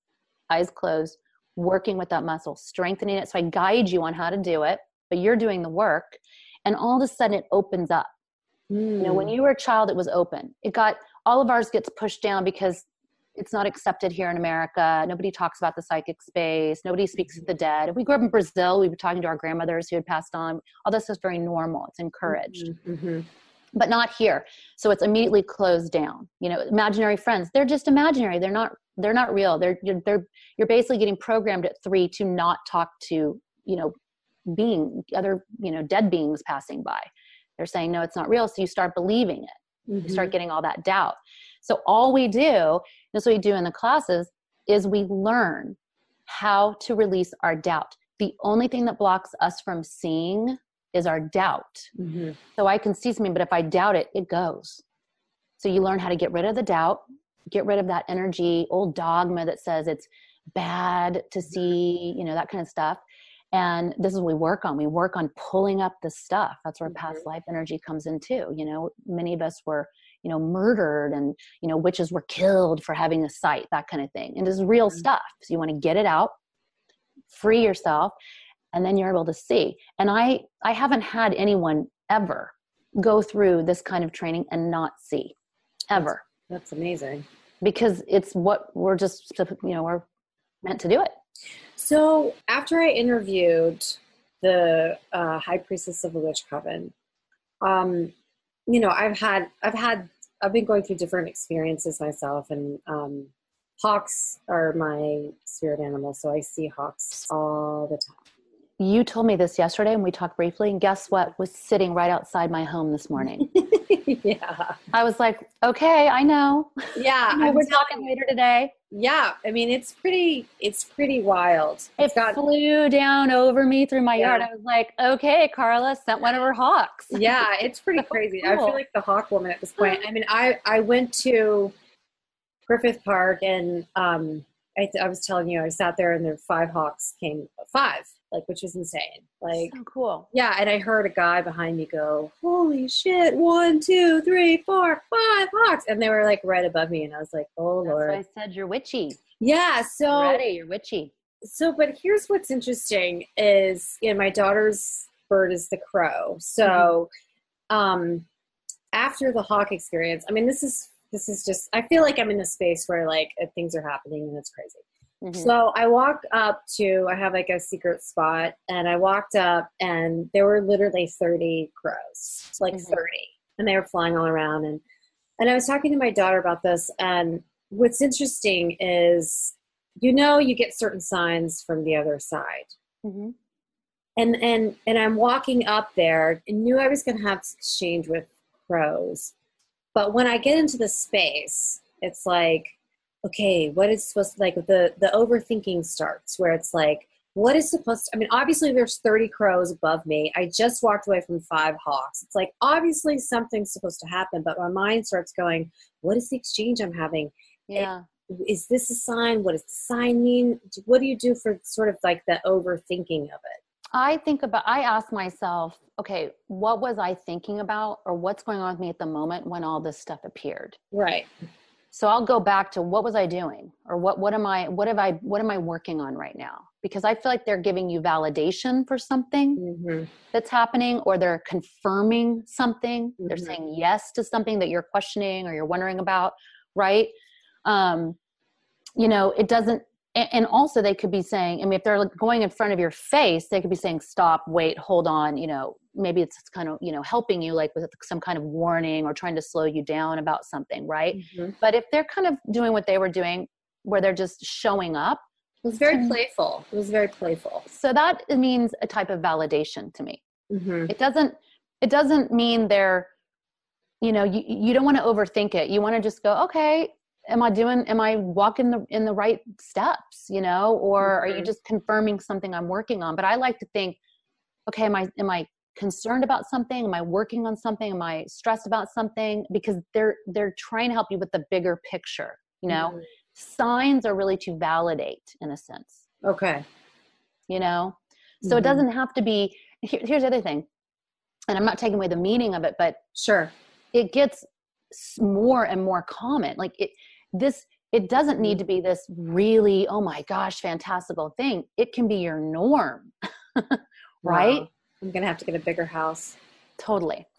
eyes closed, working with that muscle, strengthening it. So I guide you on how to do it, but you're doing the work. And all of a sudden it opens up. You know, when Mm. you were a child, it was open. It got all of ours gets pushed down because it's not accepted here in America. Nobody talks about the psychic space. Nobody speaks of the dead. We grew up in Brazil, we were talking to our grandmothers who had passed on. All this is very normal. It's encouraged, Mhm. but not here. So it's immediately closed down. You know, imaginary friends, they're just imaginary. They're not they're not real. They're you're, they're you're basically getting programmed at 3 to not talk to, you know, being other, you know, dead beings passing by. They're saying no, it's not real, so you start believing it you Mhm. start getting all that doubt. So all we do, what we do in the classes, is we learn how to release our doubt. The only thing that blocks us from seeing is our doubt. Mhm. So I can see something, but if I doubt it, it goes. So you learn how to get rid of the doubt, get rid of that energy, old dogma that says it's bad to see, you know, that kind of stuff. And this is what we work on. We work on pulling up the stuff. That's where past life energy comes in too. You know, many of us were, you know murdered and you know witches were killed for having a sight that kind of thing and this is real Mhm. stuff so you want to get it out free yourself and then you're able to see and i i haven't had anyone ever go through this kind of training and not see ever That's amazing. because it's what we're just you know we're meant to do it So after I interviewed the uh, high priestess of the witch coven, um, you know, I've had I've had I've been going through different experiences myself, and um, hawks are my spirit animal, so I see hawks all the time. you told me this yesterday and we talked briefly and guess what was sitting right outside my home this morning yeah, i was like okay i know yeah. I we're talking later today Yeah, I mean it's pretty it's pretty wild. it It's got flew down over me through my yard i was like okay carla sent one of her hawks yeah, it's pretty crazy. I feel like the hawk woman at this point. I mean, I I went to Griffith Park and um I, I was telling you I sat there and there were five hawks came five like which was insane. Like so cool. yeah and I heard a guy behind me go holy shit one two three four five hawks and they were like right above me and I was like oh that's lord. Why i said you're witchy. Yeah so ready you're witchy. So but here's what's interesting is you know my daughter's bird is the crow. So um after the hawk experience i mean this is this is just i feel like i'm in a space where like uh, things are happening and it's crazy Mhm. so i walk up to i have like a secret spot and i walked up and there were literally 30 crows like Mhm. 30 and they were flying all around and and i was talking to my daughter about this and what's interesting is you know you get certain signs from the other side Mhm. and and and i'm walking up there and knew i was going to have to exchange with crows but when i get into the space it's like okay what is supposed to like the the overthinking starts where it's like what is supposed to i mean obviously there's 30 crows above me. I just walked away from five hawks. It's like obviously something's supposed to happen but my mind starts going what is the exchange i'm having? Yeah. is this a sign? What does the sign mean? What do you do for sort of like the overthinking of it? I think about, I ask myself, okay, what was I thinking about or what's going on with me at the moment when all this stuff appeared? right So I'll go back to what was I doing or what, what am I, what have I, what am I working on right now? Because I feel like they're giving you validation for something mm-hmm. that's happening or they're confirming something. They're Mhm. saying yes to something that you're questioning or you're wondering about, right? Um, you know, it doesn't, and, and also they could be saying, I mean, if they're going in front of your face, they could be saying, stop, wait, hold on, you know, maybe it's kind of, you know, helping you like with some kind of warning or trying to slow you down about something, right? Mm-hmm. But if they're kind of doing what they were doing, where they're just showing up, It was very playful. It was very playful. so that means a type of validation to me. Mm-hmm. it doesn't it doesn't mean they're you know you, you don't want to overthink it you want to just go okay am i doing am i walking the in the right steps you know or are you Mhm. just confirming something i'm working on but i like to think okay am i am i concerned about something am i working on something am i stressed about something because they're they're trying to help you with the bigger picture you know Mhm. signs are really to validate in a sense Okay. you know so it Mhm. doesn't have to be here, here's the other thing and i'm not taking away the meaning of it but Sure. it gets more and more common like it this it doesn't need to be mm-hmm. this really oh my gosh fantastical thing it can be your norm right Wow. I'm gonna have to get a bigger house. totally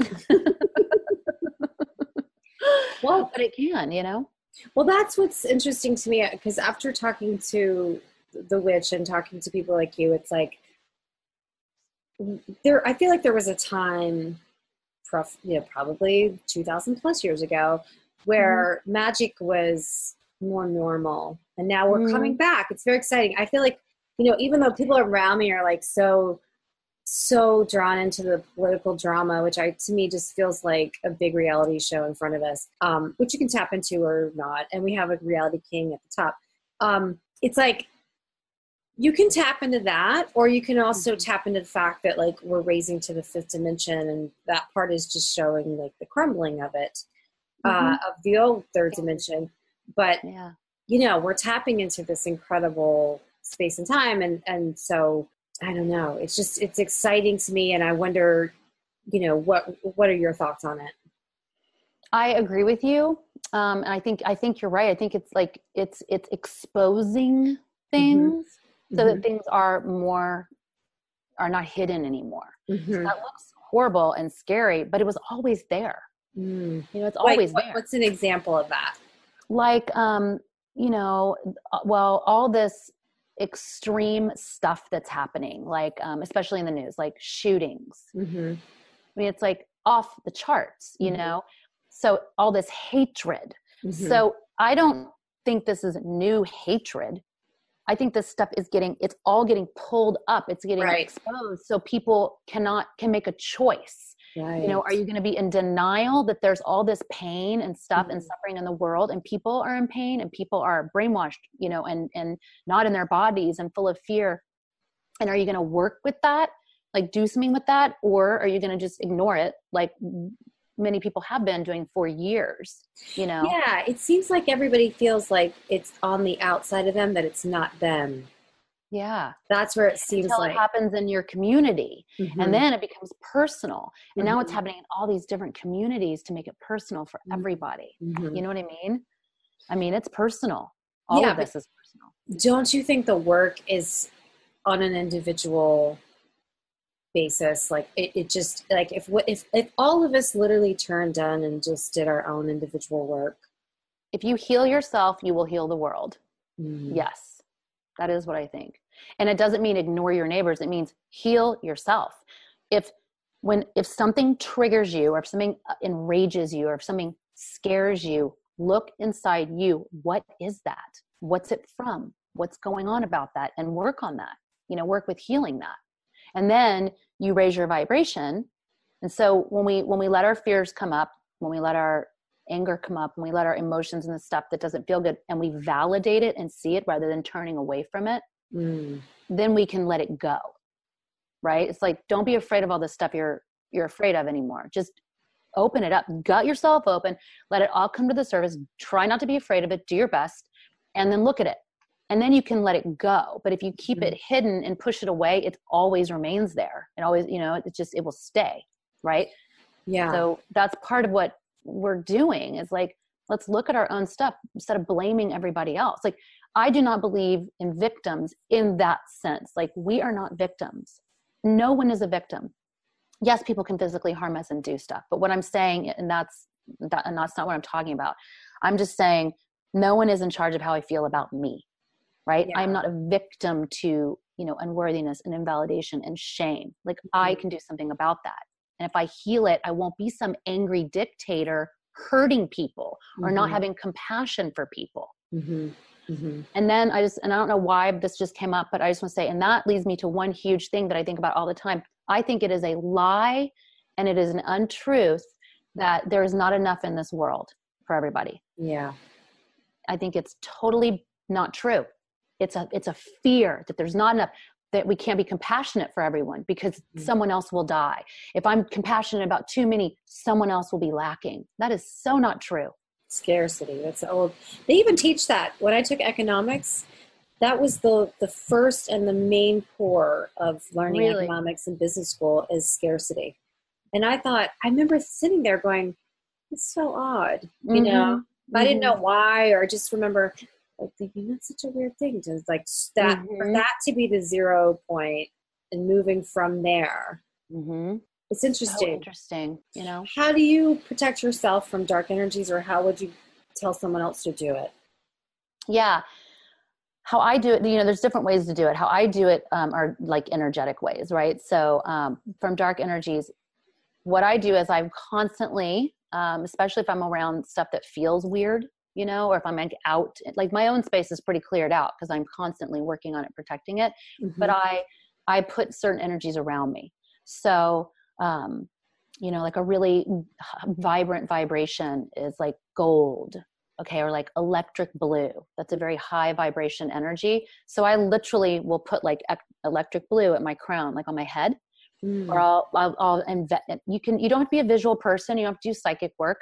Well, but it can you know Well, that's what's interesting to me because after talking to the witch and talking to people like you, it's like there. I feel like there was a time, prof, you know, probably two thousand plus years ago, where magic was more normal, and now we're Mhm. coming back. It's very exciting. I feel like you know, even though people around me are like so so drawn into the political drama, which I to me just feels like a big reality show in front of us, um, which you can tap into or not. And we have a reality king at the top. Um, it's like you can tap into that, or you can also Mhm. tap into the fact that like we're raising to the fifth dimension, and that part is just showing like the crumbling of it, uh, of the old third Yeah. dimension. But yeah you know we're tapping into this incredible space and time and and so i don't know it's just it's exciting to me and i wonder you know what what are your thoughts on it I agree with you. Um, and I think I think you're right. I think it's like it's it's exposing things mm-hmm. So that mm-hmm. things are more are not hidden anymore. Mm-hmm. So that looks horrible and scary, but it was always there. Mm. You know, it's always there. What's an example of that? Like, um, you know, uh, well, all this extreme stuff that's happening, like, um, especially in the news, like shootings. Mm-hmm. I mean, it's like off the charts, you mm-hmm. know? So all this hatred. Mm-hmm. So I don't think this is new hatred. I think this stuff is getting, it's all getting pulled up. It's getting right. exposed. So people cannot, can make a choice. Right. You know, are you going to be in denial that there's all this pain and stuff mm-hmm. and suffering in the world and people are in pain and people are brainwashed, you know, and, and not in their bodies and full of fear? And are you going to work with that? Like do something with that? Or are you going to just ignore it? Like many people have been doing for years you know yeah it seems like everybody feels like it's on the outside of them that it's not them yeah that's where it seems Until like it happens in your community mm-hmm. and then it becomes personal and mm-hmm. now it's mm-hmm. happening in all these different communities to make it personal for mm-hmm. everybody mm-hmm. you know what i mean i mean it's personal all yeah, of this is personal don't you think the work is on an individual basis like it, it just like if if if all of us literally turned on and just did our own individual work. If you heal yourself you will heal the world. Mm. yes. That is what i think. And it doesn't mean ignore your neighbors. It means heal yourself. If when if something triggers you or if something uh, enrages you or if something scares you look inside you. What is that? What's it from? What's going on about that? And work on that. You know work with healing that and then you raise your vibration. And so when we when we let our fears come up when we let our anger come up when we let our emotions and the stuff that doesn't feel good and we validate it and see it rather than turning away from it mm. then we can let it go right? It's like don't be afraid of all the stuff you're you're afraid of anymore. Just open it up gut yourself open let it all come to the surface try not to be afraid of it do your best and then look at it and then you can let it go. But if you keep it mm. hidden and push it away it always remains there. It always you know it just it will stay right? Yeah. So that's part of what we're doing is like let's look at our own stuff instead of blaming everybody else. Like i do not believe in victims in that sense. Like we are not victims. No one is a victim. Yes people can physically harm us and do stuff but what i'm saying and that's that and that's not what i'm talking about. I'm just saying no one is in charge of how i feel about me right yeah. i'm not a victim to you know unworthiness and invalidation and shame like mm-hmm. i can do something about that and if i heal it i won't be some angry dictator hurting people mm-hmm. or not mm-hmm. having compassion for people mm-hmm. mm-hmm. and then i just and i don't know why this just came up but i just want to say and that leads me to one huge thing that i think about all the time i think it is a lie and it is an untruth that there is not enough in this world for everybody yeah i think it's totally not true it's a it's a fear that there's not enough that we can't be compassionate for everyone because mm-hmm. someone else will die. If I'm compassionate about too many, someone else will be lacking. That is so not true. Scarcity. That's old. They even teach that. When I took economics, that was the the first and the main core of learning really? economics in business school is scarcity. And I thought I remember sitting there going, "It's so odd," you mm-hmm. know. Mm-hmm. I didn't know mm-hmm. why, or I just remember like thinking that's such a weird thing to like that mm-hmm. for that to be the zero point and moving from there. Mm-hmm. It's interesting. So interesting. You know, how do you protect yourself from dark energies, or how would you tell someone else to do it? Yeah, how I do it, you know, there's different ways to do it. How I do it um, are like energetic ways, right? So um, from dark energies, what I do is I'm constantly, um, especially if I'm around stuff that feels weird, you know, or if I'm like out, like my own space is pretty cleared out because I'm constantly working on it, protecting it. Mm-hmm. But I, I put certain energies around me. So, um, you know, like a really vibrant vibration is like gold, okay, or like electric blue. That's a very high vibration energy. So I literally will put like electric blue at my crown, like on my head. Mm. Or I'll, I'll, I'll invent. You can. You don't have to be a visual person. You don't have to do psychic work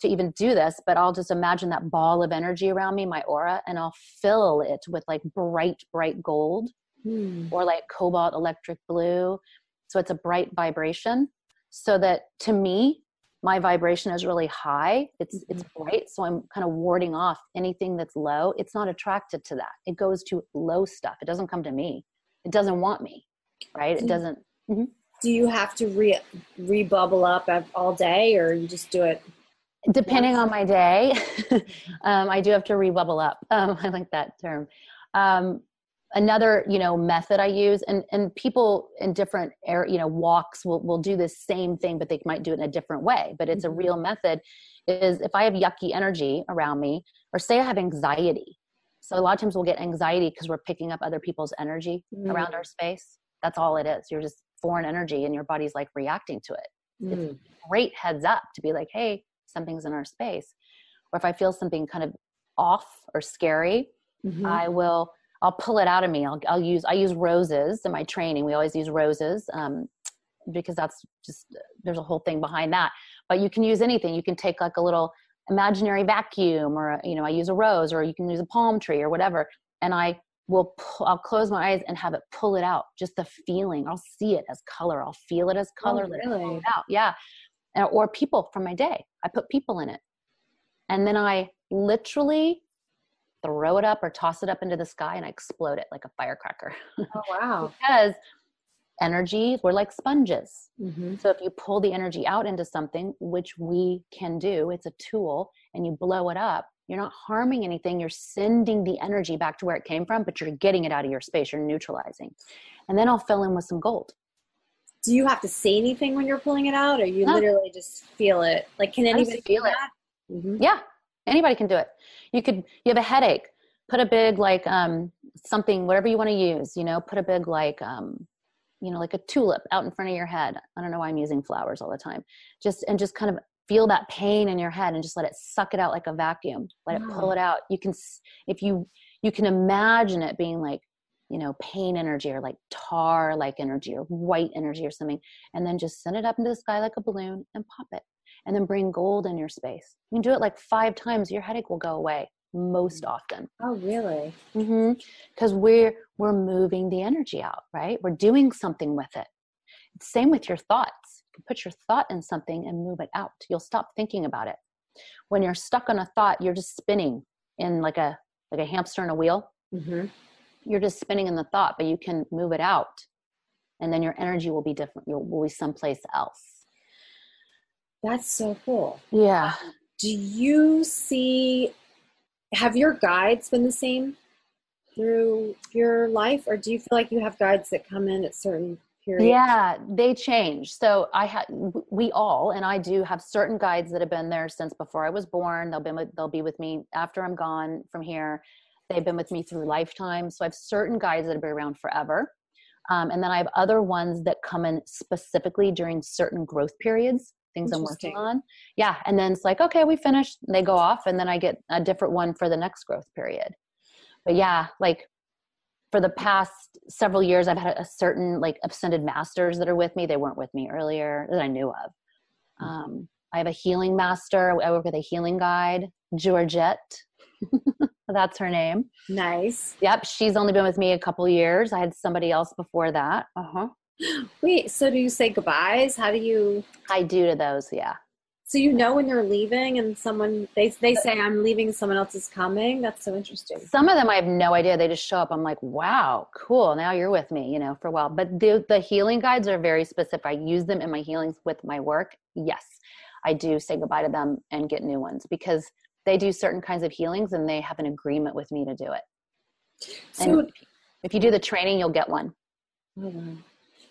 to even do this, but I'll just imagine that ball of energy around me, my aura, and I'll fill it with like bright, bright gold mm. or like cobalt electric blue. So it's a bright vibration. So that to me, my vibration is really high it's it's Mm-hmm. bright so i'm kind of warding off anything that's low it's not attracted to that it goes to low stuff it doesn't come to me it doesn't want me right it doesn't Do you have to re rebubble up all day, or you just do it? Depending on my day um, i do have to rebubble up. Um, i like that term. Um, another you know method i use and and people in different air you know walks will, will do the same thing but they might do it in a different way. But it's a real method is if i have yucky energy around me or say i have anxiety. So a lot of times we'll get anxiety because we're picking up other people's energy around our space. That's all it is. You're just foreign energy and your body's like reacting to it. Mm. great heads up to be like, hey, something's in our space. Or if I feel something kind of off or scary, Mhm. I will I'll pull it out of me. I'll I'll use I use roses in my training. We always use roses um, because that's just there's a whole thing behind that. But you can use anything. You can take like a little imaginary vacuum, or you know, I use a rose, or you can use a palm tree or whatever, and I will pull, I'll close my eyes and have it pull it out. Just the feeling. I'll see it as color. I'll feel it as color. Oh, it pull really? it out. Yeah. And- Or people from my day. I put people in it, and then I literally throw it up or toss it up into the sky and I explode it like a firecracker. Oh wow. because energy, we're like sponges. hmm So if you pull the energy out into something, which we can do, it's a tool, and you blow it up, you're not harming anything. You're sending the energy back to where it came from, but you're getting it out of your space. You're neutralizing. And then I'll fill in with some gold. Do you have to say anything when you're pulling it out, or you No. literally just feel it? Like, can anybody feel it. Mhm. Yeah, anybody can do it. You could, you have a headache, put a big, like, um, something, whatever you want to use, you know, put a big, like, um, you know, like a tulip out in front of your head. I don't know why I'm using flowers all the time. Just, and just kind of feel that pain in your head and just let it suck it out like a vacuum. Let it pull it out. You can, if you, you can imagine it being like, you know, pain energy or like tar like energy or white energy or something. And then just send it up into the sky like a balloon and pop it and then bring gold in your space. You can do it like five times. Your headache will go away most often Oh, really? because we're we're moving the energy out, right? We're doing something with it. Same with your thoughts. You put your thought in something and move it out. You'll stop thinking about it. When you're stuck on a thought, you're just spinning in like a like a hamster in a wheel. hmm You're just spinning in the thought, but you can move it out, and then your energy will be different. You'll will be someplace else. That's so cool. Yeah. Do you see? Have your guides been the same through your life, or do you feel like you have guides that come in at certain periods? Yeah, they change. So I had we all and I do have certain guides that have been there since before I was born. They'll be they'll be with me after I'm gone from here. They've been with me through lifetime. So I have certain guides that have been around forever. Um, and then I have other ones that come in specifically during certain growth periods, things I'm working on. Yeah. And then it's like, okay, we finished. They go off, and then I get a different one for the next growth period. But yeah, like for the past several years, I've had a certain like ascended masters that are with me. They weren't with me earlier that I knew of. Um, I have a healing master. I work with a healing guide, Georgette. That's her name. Nice. Yep, she's only been with me a couple years. I had somebody else before that. Uh huh. Wait, so do you say goodbyes? How do you? I do to those. Yeah. So you know when they're leaving, and someone they they say I'm leaving, someone else is coming. That's so interesting. Some of them I have no idea. They just show up. I'm like, wow, cool. Now you're with me, you know, for a while. But the the healing guides are very specific. I use them in my healings with my work. Yes, I do say goodbye to them and get new ones because they do certain kinds of healings and they have an agreement with me to do it. So, And if you do the training, you'll get one.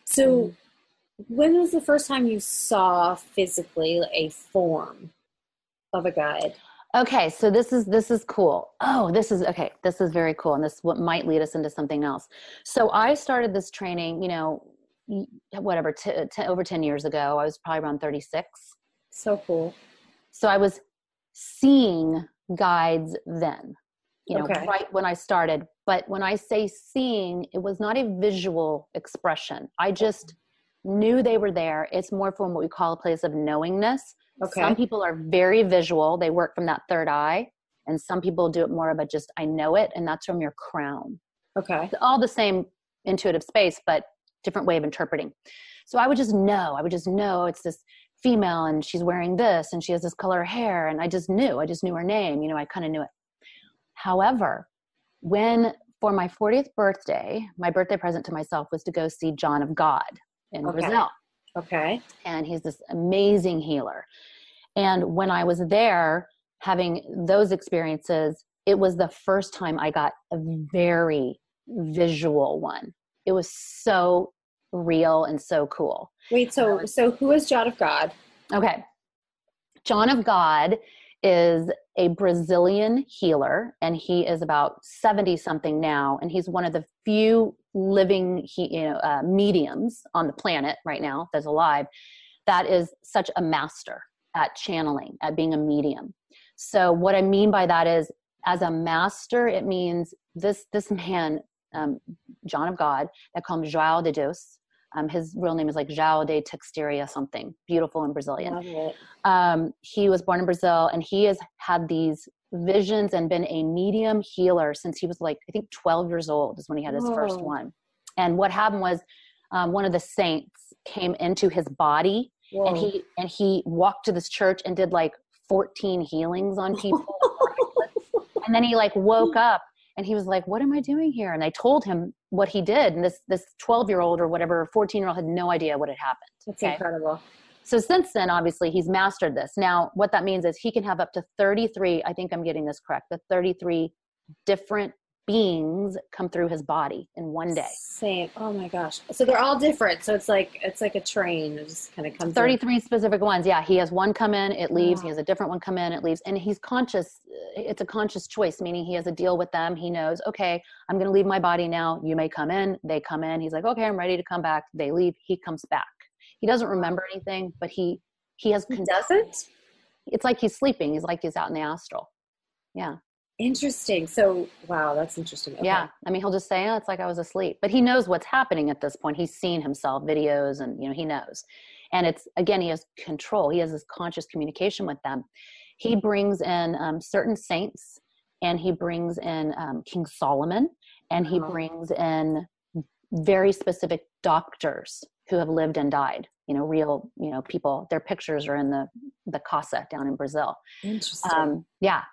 so mm-hmm. when was the first time you saw physically a form of a guide? Okay, so this is this is cool. Oh, this is okay. This is very cool, and this what might lead us into something else. So I started this training, you know, whatever, t- t- over ten years ago. I was probably around thirty six. So cool. So I was seeing guides then, you know, Okay. right when I started. But when I say seeing, it was not a visual expression. I just knew they were there. It's more from what we call a place of knowingness. Okay. Some people are very visual, they work from that third eye. And some people do it more of a just, I know it, and that's from your crown. Okay. It's all the same intuitive space, but different way of interpreting. So I would just know, I would just know it's this female and she's wearing this and she has this color hair. And I just knew, I just knew her name. You know, I kind of knew it. However, when for my 40th birthday, my birthday present to myself was to go see John of God in Okay. Brazil. Okay. And he's this amazing healer. And when I was there having those experiences, it was the first time I got a very visual one. It was so real and so cool. Wait, so so who is John of God? Okay. John of God is a Brazilian healer, and he is about 70 something now. And he's one of the few living he, you know, uh, mediums on the planet right now that's alive that is such a master at channeling, at being a medium. So, what I mean by that is, as a master, it means this, this man, um, John of God, that him João de Deus. Um, his real name is like João de Texteria something, beautiful in Brazilian um, he was born in Brazil and he has had these visions and been a medium healer since he was like, I think 12 years old is when he had his first one. And what happened was um, one of the saints came into his body Whoa. and he and he walked to this church and did like 14 healings on people. and then he like woke up and he was like, "What am I doing here?" And I told him what he did, and this this 12 year old or whatever 14 year old had no idea what had happened. That's okay? incredible. So since then, obviously, he's mastered this. Now, what that means is he can have up to 33, I think I'm getting this correct, the 33 different beings come through his body in one day. Same. Oh my gosh. So they're all different. So it's like it's like a train. It just kind of comes. in. 33 specific ones. Yeah, he has one come in, it leaves. He has a different one come in, it leaves. And he's conscious. Uh, it's a conscious choice, meaning he has a deal with them. He knows, okay, I'm going to leave my body now. You may come in. They come in. He's like, okay, I'm ready to come back. They leave. He comes back. He doesn't remember anything, but he he has. He doesn't. It's like he's sleeping. He's like he's out in the astral. Yeah. Interesting. So wow, that's interesting. Okay. Yeah. I mean, he'll just say, oh, it's like I was asleep. But he knows what's happening at this point. He's seen himself, videos, and, you know, he knows. And it's, again, he has control. He has this conscious communication with them. He brings in um, certain saints and he brings in um, King Solomon and he Wow. brings in very specific doctors who have lived and died. You know, real, you know, people. Their pictures are in the the casa down in Brazil Interesting. um, yeah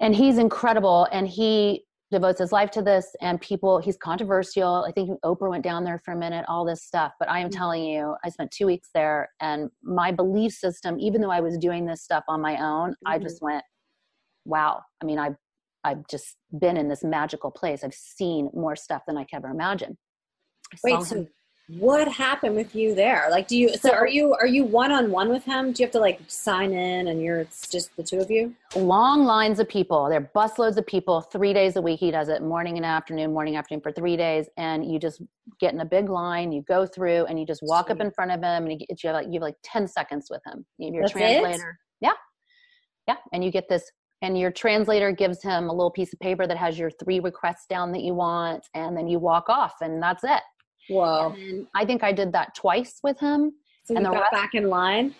and he's incredible and he devotes his life to this and people he's controversial i think oprah went down there for a minute all this stuff but i am Mhm. telling you i spent two weeks there and my belief system even though i was doing this stuff on my own i Mhm. just went wow i mean i've i've just been in this magical place i've seen more stuff than i could ever imagine I Wait. So him- what happened with you there? Like, do you? So, are you are you one on one with him? Do you have to like sign in and you're it's just the two of you? long lines of people. There are busloads of people. Three days a week, he does it morning and afternoon, morning afternoon for three days, and you just get in a big line. You go through, and you just walk up in front of him, and you, you have like you have like ten seconds with him. You have your That's it? translator. Yeah, yeah, and you get this. And your translator gives him a little piece of paper that has your three requests down that you want, and then you walk off, and that's it. Whoa. And I think I did that twice with him. So you and the got rest- back in line.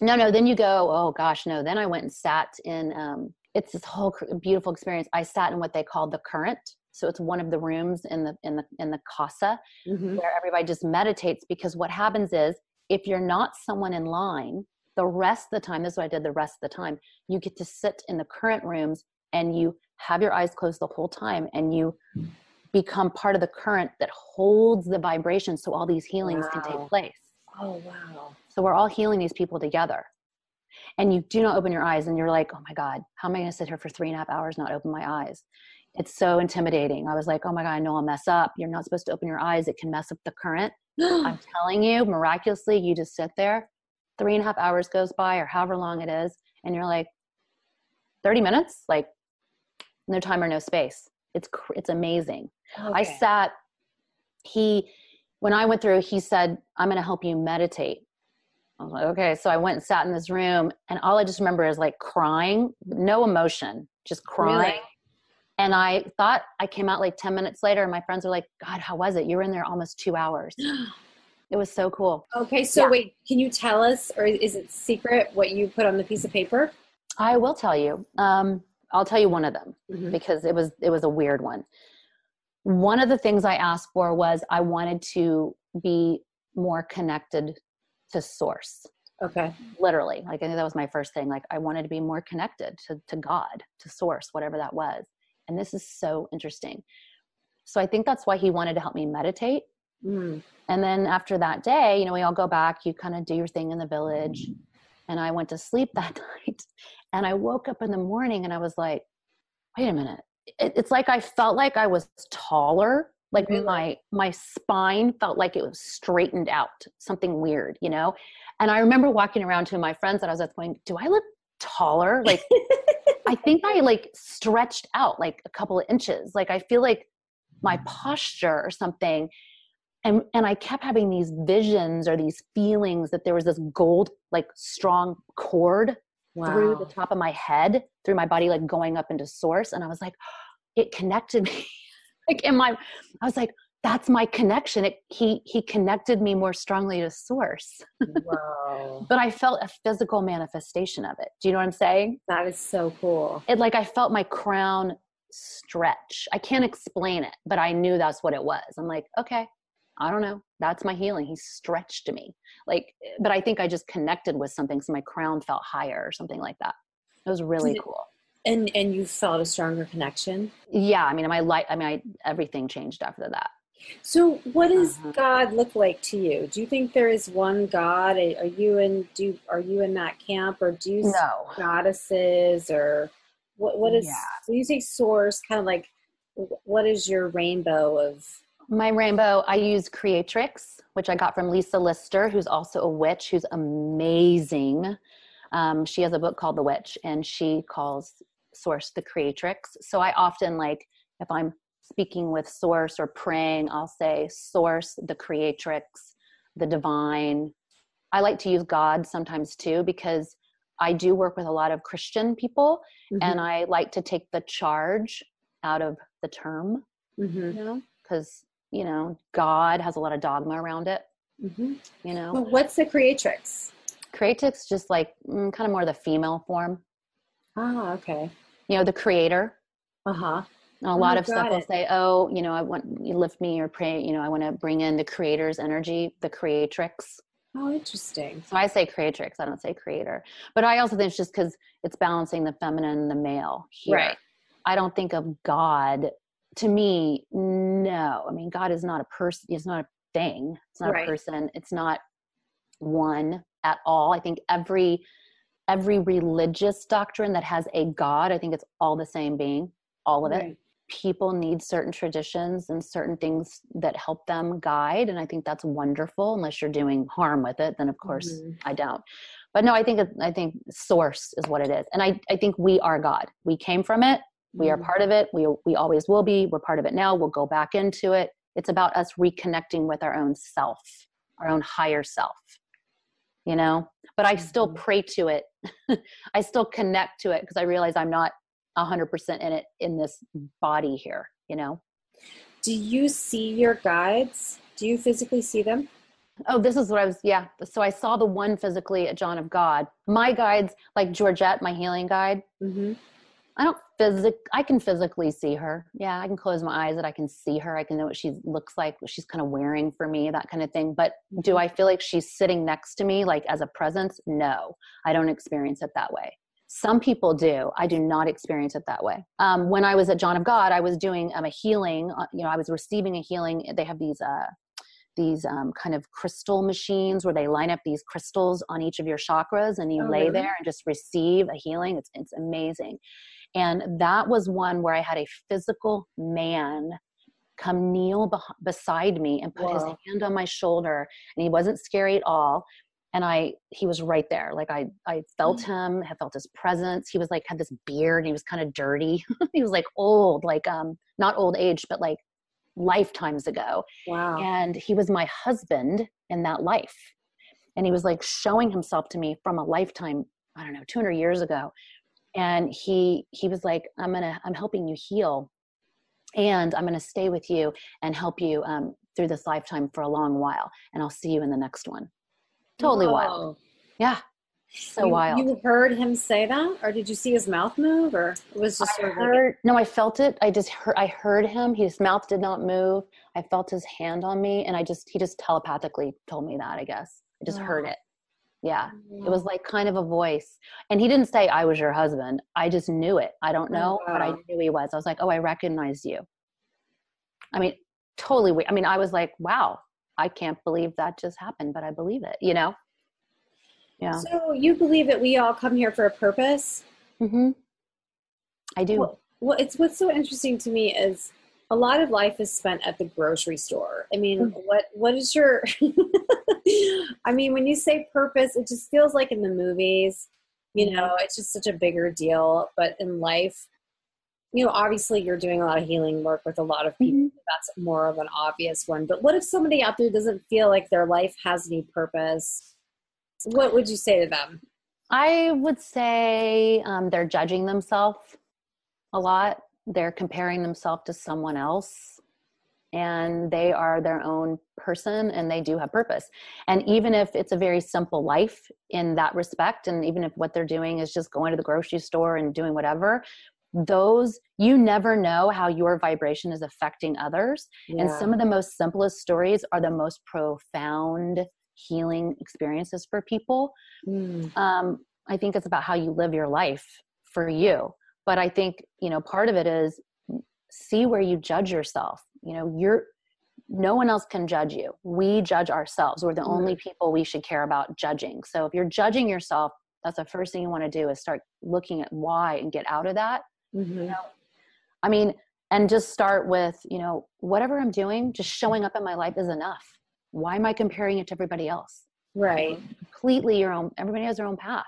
No, no. Then you go. Oh gosh, no. Then I went and sat in. Um, it's this whole beautiful experience. I sat in what they call the current. So it's one of the rooms in the in the in the casa Mhm. where everybody just meditates. Because what happens is, if you're not someone in line, the rest of the time. This is what I did. The rest of the time, you get to sit in the current rooms and you have your eyes closed the whole time, and you become part of the current that holds the vibration, so all these healings can take place. Oh wow. So we're all healing these people together. And you do not open your eyes, and you're like, oh my God, how am I going to sit here for three and a half hours, not open my eyes? It's so intimidating. I was like, oh my God, I know I'll mess up. You're not supposed to open your eyes, it can mess up the current. I'm telling you, miraculously, you just sit there, three and a half hours goes by, or however long it is, and you're like, 30 minutes? Like, no time or no space. It's, it's amazing. I sat, he, when I went through, he said, I'm going to help you meditate. I was like, okay. So I went and sat in this room, and all I just remember is like crying, no emotion, just crying. Really? And I thought I came out like 10 minutes later, and my friends were like, God, how was it? You were in there almost two hours. It was so cool. Okay, so Yeah. wait, can you tell us, or is it secret what you put on the piece of paper? I will tell you. Um, I'll tell you one of them. Mhm. because it was it was a weird one. One of the things I asked for was I wanted to be more connected to source Okay. literally like i think that was my first thing like i wanted to be more connected to, to god to source whatever that was and this is so interesting so i think that's why he wanted to help me meditate Mm. and then after that day you know we all go back you kind of do your thing in the village and i went to sleep that night and i woke up in the morning and i was like wait a minute. It, it's like i felt like i was taller like Really? my my spine felt like it was straightened out something weird you know? And i remember walking around to my friends that i was with going do i look taller? Like i think i like stretched out like a couple of inches. Like i feel like my posture or something. And and i kept having these visions or these feelings that there was this gold like strong cord through the top of my head, through my body, like going up into source. And I was like, it connected me. like in my, I was like, that's my connection. It, he he connected me more strongly to source. wow. But I felt a physical manifestation of it. Do you know what I'm saying? That is so cool. It like I felt my crown stretch. I can't explain it, but I knew that's what it was. I'm like, okay, I don't know. That's my healing. He stretched me. Like, but I think I just connected with something, so my crown felt higher or something like that. It was really it- cool. And and you felt a stronger connection. Yeah, I mean, my life. I mean, I, everything changed after that. So, what does Uh-huh. God look like to you? Do you think there is one God? Are you in do are you in that camp, or do you see No, goddesses, or what? What is? Yeah. So you say source, kind of like what is your rainbow of? My rainbow. I use Creatrix, which I got from Lisa Lister, who's also a witch, who's amazing. Um, she has a book called The Witch, and she calls Source the Creatrix. So I often like if I'm speaking with Source or praying, I'll say Source, the Creatrix, the Divine. I like to use God sometimes too because I do work with a lot of Christian people, and I like to take the charge out of the term, Mhm, you know, because you know God has a lot of dogma around it. mhm. You know, Well, what's the creatrix? Creatrix just like mm, kind of more the female form. Ah, okay. You know, the creator. Uh huh. A lot Oh, of stuff will say, "Oh, you know, I want you lift me or pray. You know, I want to bring in the creator's energy, the creatrix." Oh, interesting. So I say creatrix. I don't say creator. But I also think it's just because it's balancing the feminine and the male here. Right. I don't think of God. To me, no. I mean, God is not a person. It's not a thing. It's not Right. a person. It's not one at all. I think every every religious doctrine that has a God, I think it's all the same being, all of it people need certain traditions and certain things that help them guide and i think that's wonderful unless you're doing harm with it then of course Mhm. i don't but no i think i think source is what it is and i i think we are god we came from it we are Mhm. part of it we we always will be we're part of it now we'll go back into it it's about us reconnecting with our own self our own higher self you know but i still Mhm. pray to it i still connect to it because i realize i'm not 100% in it in this body here you know Do you see your guides? Do you physically see them? oh this is what i was yeah so i saw the one physically at john of god my guides like georgette my healing guide Mm-hmm. i don't physic i can physically see her. Yeah i can close my eyes and i can see her. I can know what she looks like what she's kind of wearing for me that kind of thing. But do i feel like she's sitting next to me like as a presence? No i don't experience it that way. Some people do. I do not experience it that way. Um, when i was at john of god i was doing um, a healing uh, you know i was receiving a healing. They have these uh, these um, kind of crystal machines where they line up these crystals on each of your chakras and you Oh, lay really? there and just receive a healing. It's, it's amazing and that was one where i had a physical man come kneel beh- beside me and put his hand on my shoulder and he wasn't scary at all. And i he was right there. Like i i felt him i felt his presence. He was like had this beard. And he was kind of dirty. He was like old like um not old age but like lifetimes ago. Wow. and he was my husband in that life. And he was like showing himself to me from a lifetime i don't know 200 years ago and he he was like i'm gonna i'm helping you heal and i'm gonna stay with you and help you um, through this lifetime for a long while and i'll see you in the next one totally wild yeah So you, wild. You heard him say that, or did you see his mouth move, or it was just I sort of like heard, no, I felt it. I just heard, I heard him. His mouth did not move. I felt his hand on me, and I just, he just telepathically told me that. I guess I just heard it. Yeah, it was like kind of a voice, and he didn't say I was your husband. I just knew it. I don't Oh, know, but I knew he was. I was like, oh, I recognized you. I mean, totally. we- I mean, I was like, wow, I can't believe that just happened, but I believe it. You know? Yeah. So you believe that we all come here for a purpose? hmm I do. Well, well, it's what's so interesting to me is a lot of life is spent at the grocery store. I mean, Mm. what what is your? I mean, when you say purpose, it just feels like in the movies. You Mm-hmm. know, it's just such a bigger deal. But in life, you know, obviously you're doing a lot of healing work with a lot of people. Mhm. That's more of an obvious one. But what if somebody out there doesn't feel like their life has any purpose? What would you say to them? I would say um, they're judging themselves a lot. They're comparing themselves to someone else, and they are their own person and they do have purpose. And even if it's a very simple life in that respect, and even if what they're doing is just going to the grocery store and doing whatever, those you never know how your vibration is affecting others. And some of the most simplest stories are the most profound healing experiences for people Mm. um, I think it's about how you live your life for you. But I think, you know, part of it is see where you judge yourself. You know, you're no one else can judge you. We judge ourselves. We're the only people we should care about judging. So if you're judging yourself, that's the first thing you want to do is start looking at why and get out of that. Mhm. I mean, and just start with, you know, whatever I'm doing, just showing up in my life is enough. Why am I comparing it to everybody else? Right. Completely your own, everybody has their own path.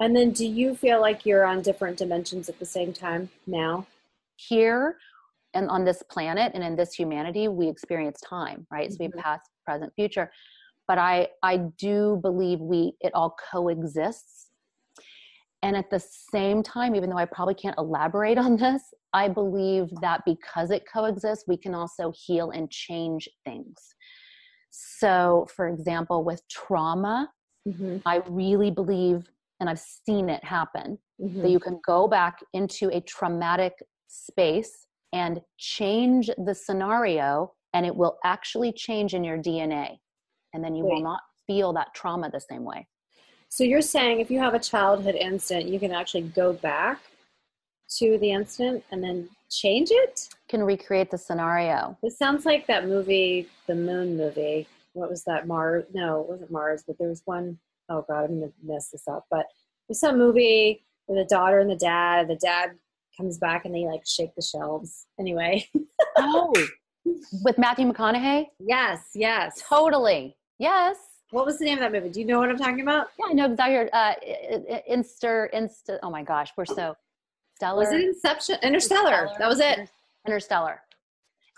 And then do you feel like you're on different dimensions at the same time now? here and on this planet and in this humanity we experience time right? So we have past present future. But i i do believe we it all coexists. And at the same time even though i probably can't elaborate on this i believe that because it coexists we can also heal and change things. So for example with trauma Mm-hmm. i really believe and i've seen it happen Mm-hmm. that you can go back into a traumatic space and change the scenario and it will actually change in your DNA and then you will not feel that trauma the same way. So you're saying if you have a childhood incident, you can actually go back to the incident and then change it? Can recreate the scenario. This sounds like that movie, the moon movie. What was that? Mars? No, it wasn't Mars, but there was one oh God, I'm going to mess this up. But there's some movie with the daughter and the dad. The dad comes back and they like shake the shelves. Anyway. Oh, with Matthew McConaughey? yes, yes. Totally. Yes. What was the name of that movie? Do you know what I'm talking about? Yeah, I know exactly. Uh, Insta, Insta. Oh my gosh, we're so stellar. Was it Inception? Interstellar. That was it. Interstellar.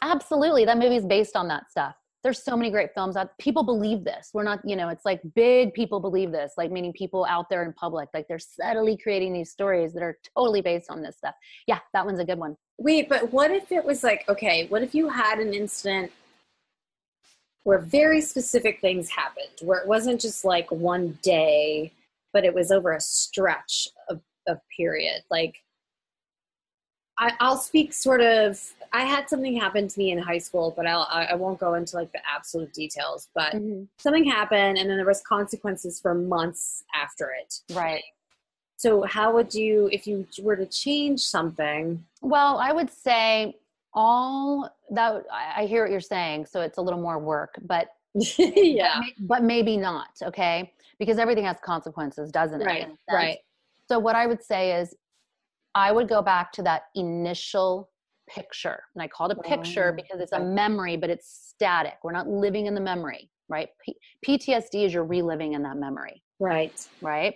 Absolutely. That movie is based on that stuff. There's so many great films out. People believe this. We're not, you know, it's like big people believe this, like meaning people out there in public, like they're subtly creating these stories that are totally based on this stuff. Yeah, that one's a good one. Wait, but what if it was like, okay, what if you had an incident where very specific things happened, where it wasn't just like one day, but it was over a stretch of, of period? Like, I, I'll speak sort of. I had something happen to me in high school, but I'll, I won't go into like the absolute details. But mm-hmm. something happened, and then there was consequences for months after it. Right. So, how would you, if you were to change something? Well, I would say all that I hear what you're saying, so it's a little more work, but yeah. but maybe not, okay? Because everything has consequences, doesn't it? Right. in a sense? Right. So what I would say is I would go back to that initial picture. And I call it a picture Oh, because it's a memory, but it's static. We're not living in the memory, right? P- PTSD is you're reliving in that memory, Right. right?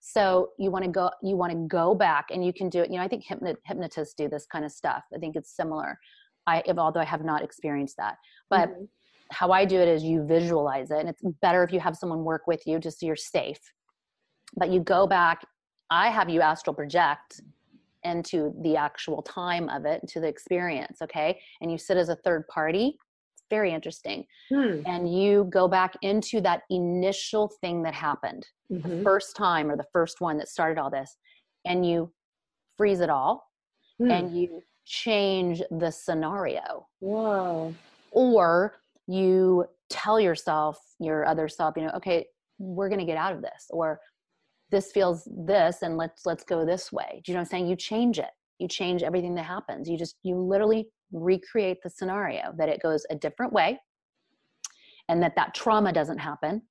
So you want to go you want to go back and you can do it. You know, I think hypno- hypnotists do this kind of stuff. I think it's similar. I if, although I have not experienced that. But Mhm. how I do it is you visualize it, and it's better if you have someone work with you just so you're safe. But you go back, I have you astral project into the actual time of it, to the experience, okay? And you sit as a third party. It's very interesting. Hmm. And you go back into that initial thing that happened, the Mhm. first time or the first one that started all this, and you freeze it all Hmm. and you change the scenario. Whoa. Or you tell yourself, your other self, you know, okay, we're gonna get out of this, or this feels this and let's let's go this way. Do you know what I'm saying? You change it. You change everything that happens. You just you literally recreate the scenario that it goes a different way and that that trauma doesn't happen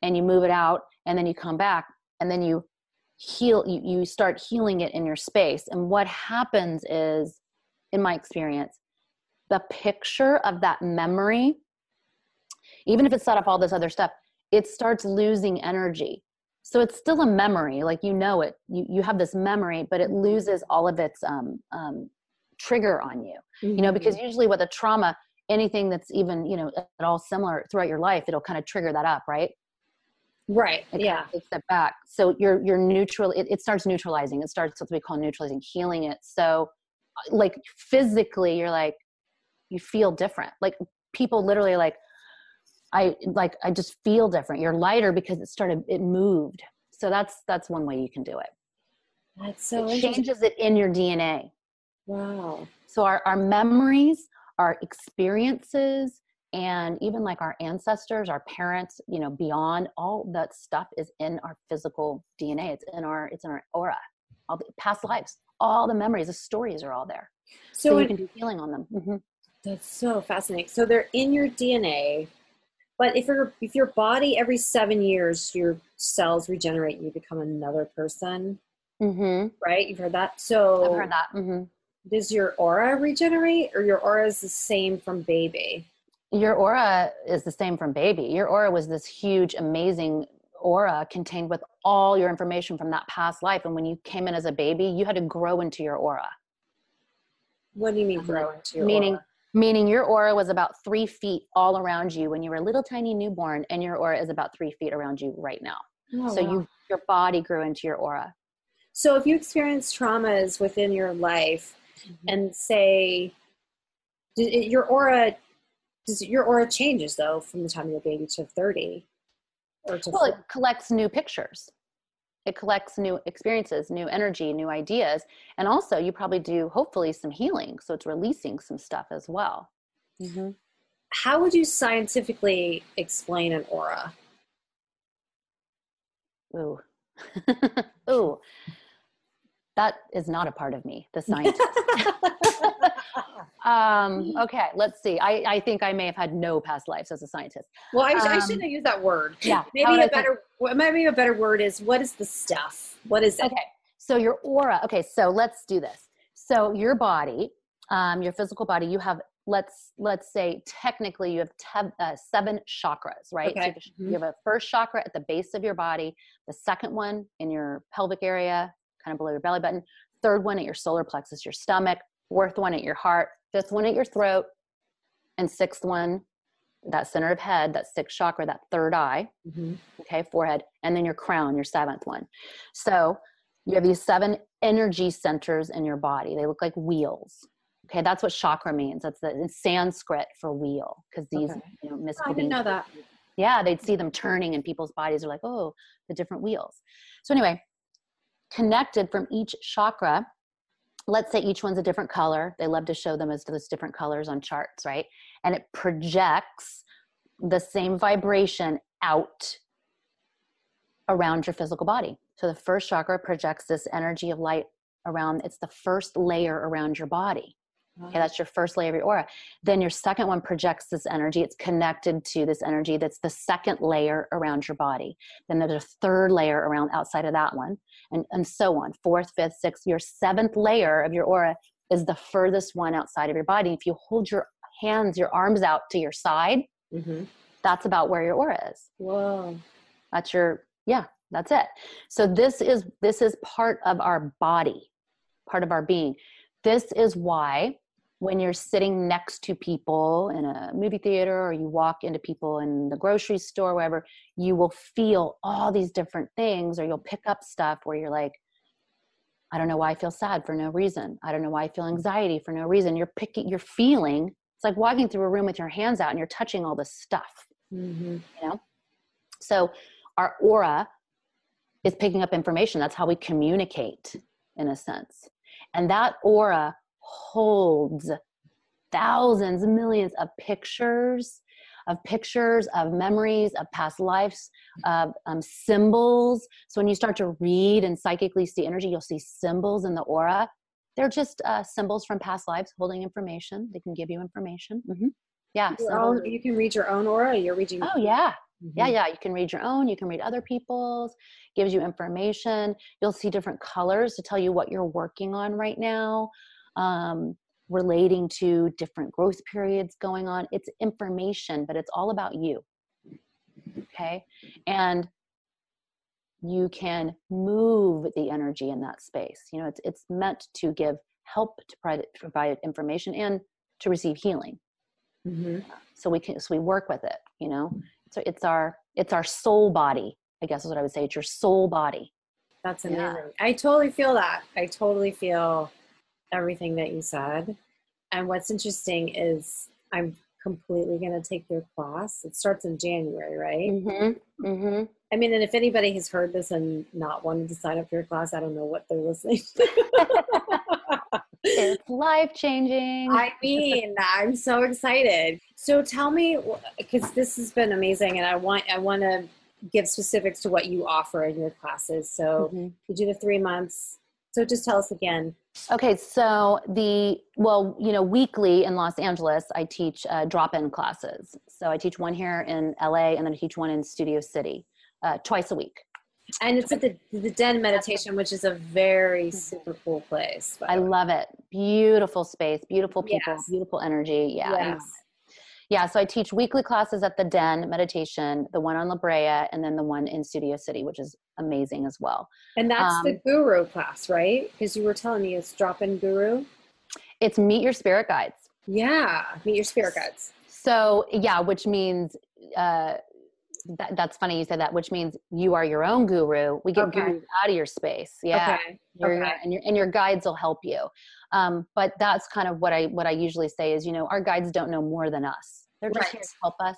and you move it out and then you come back and then you heal you, you start healing it in your space and what happens is in my experience the picture of that memory even if it's set up all this other stuff it starts losing energy so it's still a memory like you know it you, you have this memory but it loses all of its um, um, trigger on you you know because Mm-hmm. usually with a trauma anything that's even you know at all similar throughout your life it'll kind of trigger that up right right. it Yeah. kind of takes it back so you're you're neutral it, it starts neutralizing it starts what we call neutralizing healing it so like physically you're like you feel different like people literally like i like i just feel different. You're lighter because it started it moved. So that's that's one way you can do it. That's so it changes it in your dna Wow. so our, our memories our experiences and even like our ancestors our parents you know beyond all that stuff is in our physical dna it's in our it's in our aura. All the past lives all the memories the stories are all there. So, So, you it- can do healing on them. Hmm that's so fascinating. So they're in your DNA, but if your if your body every seven years your cells regenerate, you become another person, hmm right? You've heard that. So i've heard that hmm does your aura regenerate, or your aura is the same from baby? your aura is the same from baby your aura was this huge amazing aura contained with all your information from that past life and when you came in as a baby you had to grow into your aura What do you mean Mhm. grow into your meaning aura? Meaning your aura was about three feet all around you when you were a little tiny newborn and your aura is about three feet around you right now Oh, so wow. you your body grew into your aura So if you experience traumas within your life, Mm-hmm. and say it- your aura does your aura changes though from the time you're a baby to 30 or to well it collects new pictures it collects new experiences new energy new ideas and also you probably do hopefully some healing so it's releasing some stuff as well. Mm-hmm. how would you scientifically explain an aura? Ooh. Ooh. That is not a part of me the scientist um okay let's see I, I think i may have had no past lives as a scientist well I, I Um, shouldn't have used that word yeah maybe a I better maybe a better word is what is the stuff what is it Okay, so your aura. Okay, so let's do this. So your body, um, your physical body, you have let's let's say technically you have te- uh, seven chakras, right? So Okay. you have, Mhm. you have a first chakra at the base of your body, the second one in your pelvic area, kind of below your belly button, third one at your solar plexus, your stomach, fourth one at your heart, fifth one at your throat, and sixth one, that center of head, that sixth chakra, that third eye Mhm. okay, forehead, and then your crown, your seventh one. So you have these seven energy centers in your body. They look like wheels. Okay, that's what chakra means. That's the in Sanskrit for wheel, because these Okay. you know Oh, i didn't know that yeah, they'd see them turning, and people's bodies are like, oh, the different wheels. So anyway, connected from each chakra. Let's say each one's a different color. They love to show them as those different colors on charts, right? And it projects the same vibration out around your physical body. So the first chakra projects this energy of light around, it's the first layer around your body. Okay, that's your first layer of your aura. Then your second one projects this energy. It's connected to this energy that's the second layer around your body. Then there's a third layer around outside of that one, and, and so on. Fourth, fifth, sixth. Your seventh layer of your aura is the furthest one outside of your body. If you hold your hands, your arms out to your side, Mhm. that's about where your aura is whoa that's your yeah that's it so this is this is part of our body part of our being this is why when you're sitting next to people in a movie theater or you walk into people in the grocery store wherever you will feel all these different things or you'll pick up stuff where you're like i don't know why i feel sad for no reason. I don't know why i feel anxiety for no reason. You're picking you're feeling it's like walking through a room with your hands out and you're touching all this stuff Mm-hmm. you know? So our aura is picking up information. That's how we communicate in a sense. And that aura holds thousands millions of pictures of pictures of memories of past lives of um, symbols. So when you start to read and psychically see energy you'll see symbols in the aura. They're just uh, symbols from past lives holding information. They can give you information. Hmm yeah own, you can read your own aura. You're reading. oh yeah. Yeah Mhm. yeah. You can read your own. You can read other people's. Gives you information. You'll see different colors to tell you what you're working on right now um, relating to different growth periods going on it's information but it's all about you okay and you can move the energy in that space you know it's it's meant to give help to provide, provide information and to receive healing Mhm. so we can so we work with it you know so it's our it's our soul body i guess is what i would say it's your soul body That's Yeah. amazing. I totally feel that. I totally feel everything that you said. And what's interesting is I'm completely going to take your class. It starts in January, right? mm-hmm. Mm-hmm. I mean, and if anybody has heard this and not wanted to sign up for your class, I don't know what they're listening to. it's life changing I mean, I'm so excited. So tell me, because this has been amazing, and I want I want to give specifics to what you offer in your classes. So Mhm. you do the three months. So just tell us again. Okay so the well you know weekly in los angeles i teach uh, drop-in classes so i teach one here in la and then i teach one in studio city uh, twice a week And it's at the the Den Meditation, which is a very super cool place. Mm-hmm. i love it beautiful space beautiful people Yes. beautiful energy yeah Yes. Yeah, so I teach weekly classes at the Den meditation, the one on La Brea, and then the one in Studio City, which is amazing as well. And that's the Um, Guru class, right? Because you were telling me it's drop in Guru. It's meet your spirit guides. Yeah, meet your spirit guides. So yeah, which means uh, that, that's funny you said that, which means you are your own guru. We get Okay. gurus out of your space. Yeah, Okay. You're- okay. and your and your guides will help you. Um, but that's kind of what I what I usually say is, you know, our guides don't know more than us. They're just here to help us.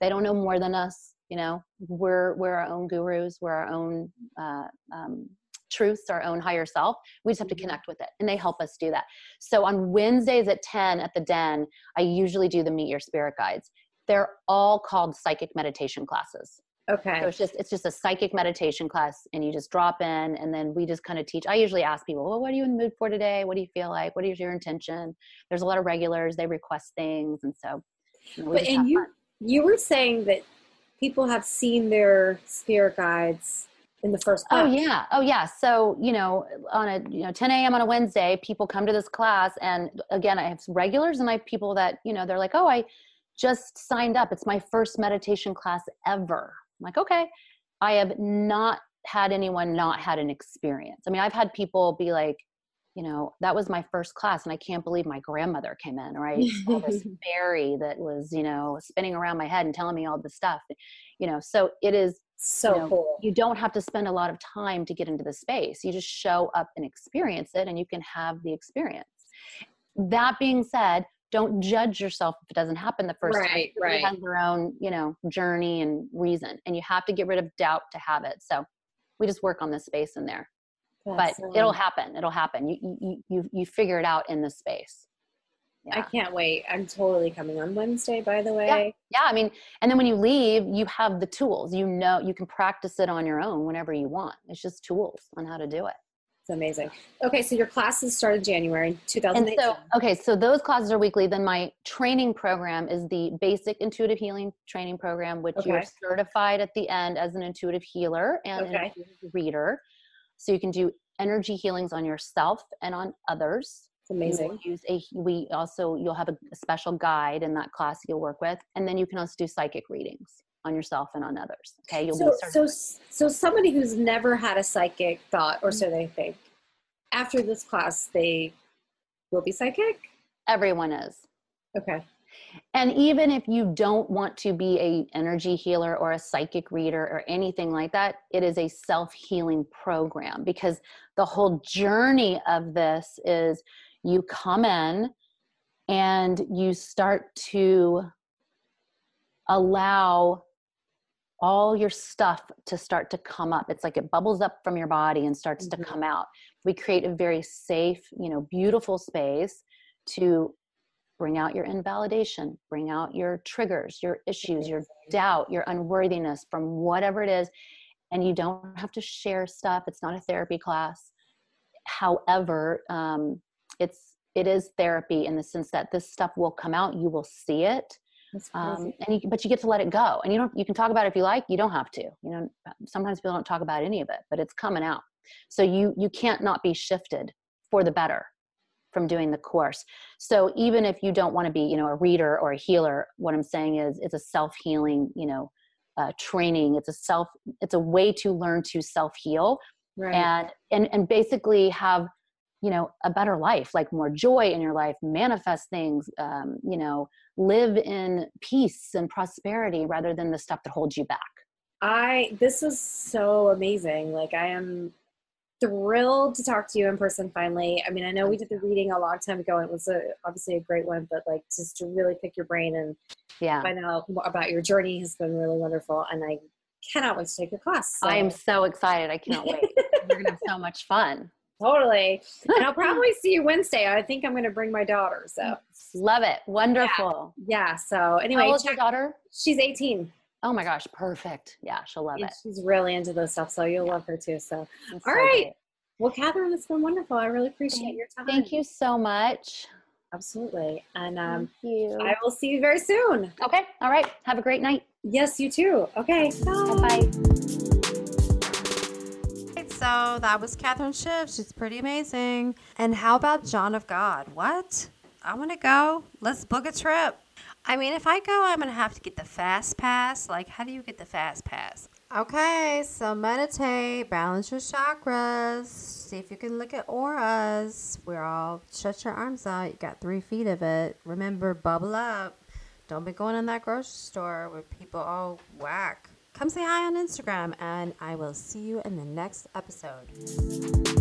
They don't know more than us. You know, we're we're our own gurus. We're our own uh, um, truths, our own higher self. We just have to Mhm. connect with it, and they help us do that. So on Wednesdays at ten at the Den, I usually do the Meet Your Spirit guides. They're all called psychic meditation classes. Okay. So it's just it's just a psychic meditation class, and you just drop in, and then we just kind of teach. I usually ask people, "Well, what are you in the mood for today? What do you feel like? What is your intention?" There's a lot of regulars; they request things, and so. You know, But and you fun. you were saying that people have seen their spirit guides in the first Oh yeah, oh yeah. So you know, on a you know 10 a.m. on a Wednesday, people come to this class, and again, I have regulars and I have people that you know they're like, "Oh, I just signed up. It's my first meditation class ever." I'm like, "Okay." I have not had anyone not had an experience. I mean, I've had people be like, you know, that was my first class, and I can't believe my grandmother came in, or I saw this fairy that was, you know, spinning around my head and telling me all this stuff, you know. So it is So you know, cool. you don't have to spend a lot of time to get into the space. You just show up and experience it, and you can have the experience. That being said, don't judge yourself if it doesn't happen the first time. Right, Everybody right. has their own, you know, journey and reason, and you have to get rid of doubt to have it. So we just work on the space in there, That's, but it'll happen. It'll happen. You you you you figure it out in the space. I can't wait. I'm totally coming on Wednesday, by the way. Yeah. yeah i mean and then when you leave you have the tools you know you can practice it on your own whenever you want it's just tools on how to do it It's amazing. Okay, so your classes started January and 2018. so okay so those classes are weekly then my training program is the basic intuitive healing training program which you're certified at the end as an intuitive healer and an Okay. intuitive reader so you can do energy healings on yourself and on others it's amazing. use a we also you'll have a special guide in that class you'll work with and then you can also do psychic readings on yourself and on others okay you'll So, be so, so somebody who's never had a psychic thought, or so they think, after this class, they will be psychic. everyone is Okay. and even if you don't want to be a energy healer or a psychic reader or anything like that it is a self-healing program because the whole journey of this is you come in and you start to allow all your stuff to start to come up. It's like it bubbles up from your body and starts mm-hmm. to come out. We create a very safe, you know, beautiful space to bring out your invalidation, bring out your triggers, your issues, your doubt, your unworthiness from whatever it is. And you don't have to share stuff. It's not a therapy class. However, um, it's it is therapy in the sense that this stuff will come out. You will see it um, and you, but you get to let it go and you don't you can talk about it if you like you don't have to you know sometimes people don't talk about any of it but it's coming out. So you you can't not be shifted for the better from doing the course. So even if you don't want to be you know a reader or a healer what i'm saying is it's a self-healing you know uh, training. It's a self it's a way to learn to self-heal right. and and and basically have you know a better life like more joy in your life manifest things um, you know live in peace and prosperity rather than the stuff that holds you back. I this was so amazing. Like i am thrilled to talk to you in person finally. I mean i know we did the reading a long time ago and it was a, obviously a great one but like just to really pick your brain and yeah. find out about your journey has been really wonderful and i cannot wait to take your class so. i am so excited. I cannot wait. We're gonna have so much fun Totally. And I'll probably see you Wednesday. I think I'm going to bring my daughter. So love it. Wonderful. Yeah. yeah so anyway, how check, your daughter? She's 18. Oh my gosh, perfect. Yeah, she'll love yeah, it. She's really into this stuff, so you'll yeah. love her too. So, That's all so right. Great. Well, Kathryn, it's been wonderful. I really appreciate thank, your time. Thank you so much. Absolutely. And um, I will see you very soon. Okay. All right. Have a great night. Yes, you too. Okay. Bye. Bye so that was Kathryn Schiff. She's pretty amazing. And how about John of God? What? I want to go. Let's book a trip. I mean, if I go, I'm going to have to get the fast pass. Like, how do you get the fast pass? Okay, so meditate, balance your chakras, see if you can look at auras. We're all shut your arms out. You got three feet of it. Remember, bubble up. Don't be going in that grocery store where people all whack come say hi on Instagram, and I will see you in the next episode.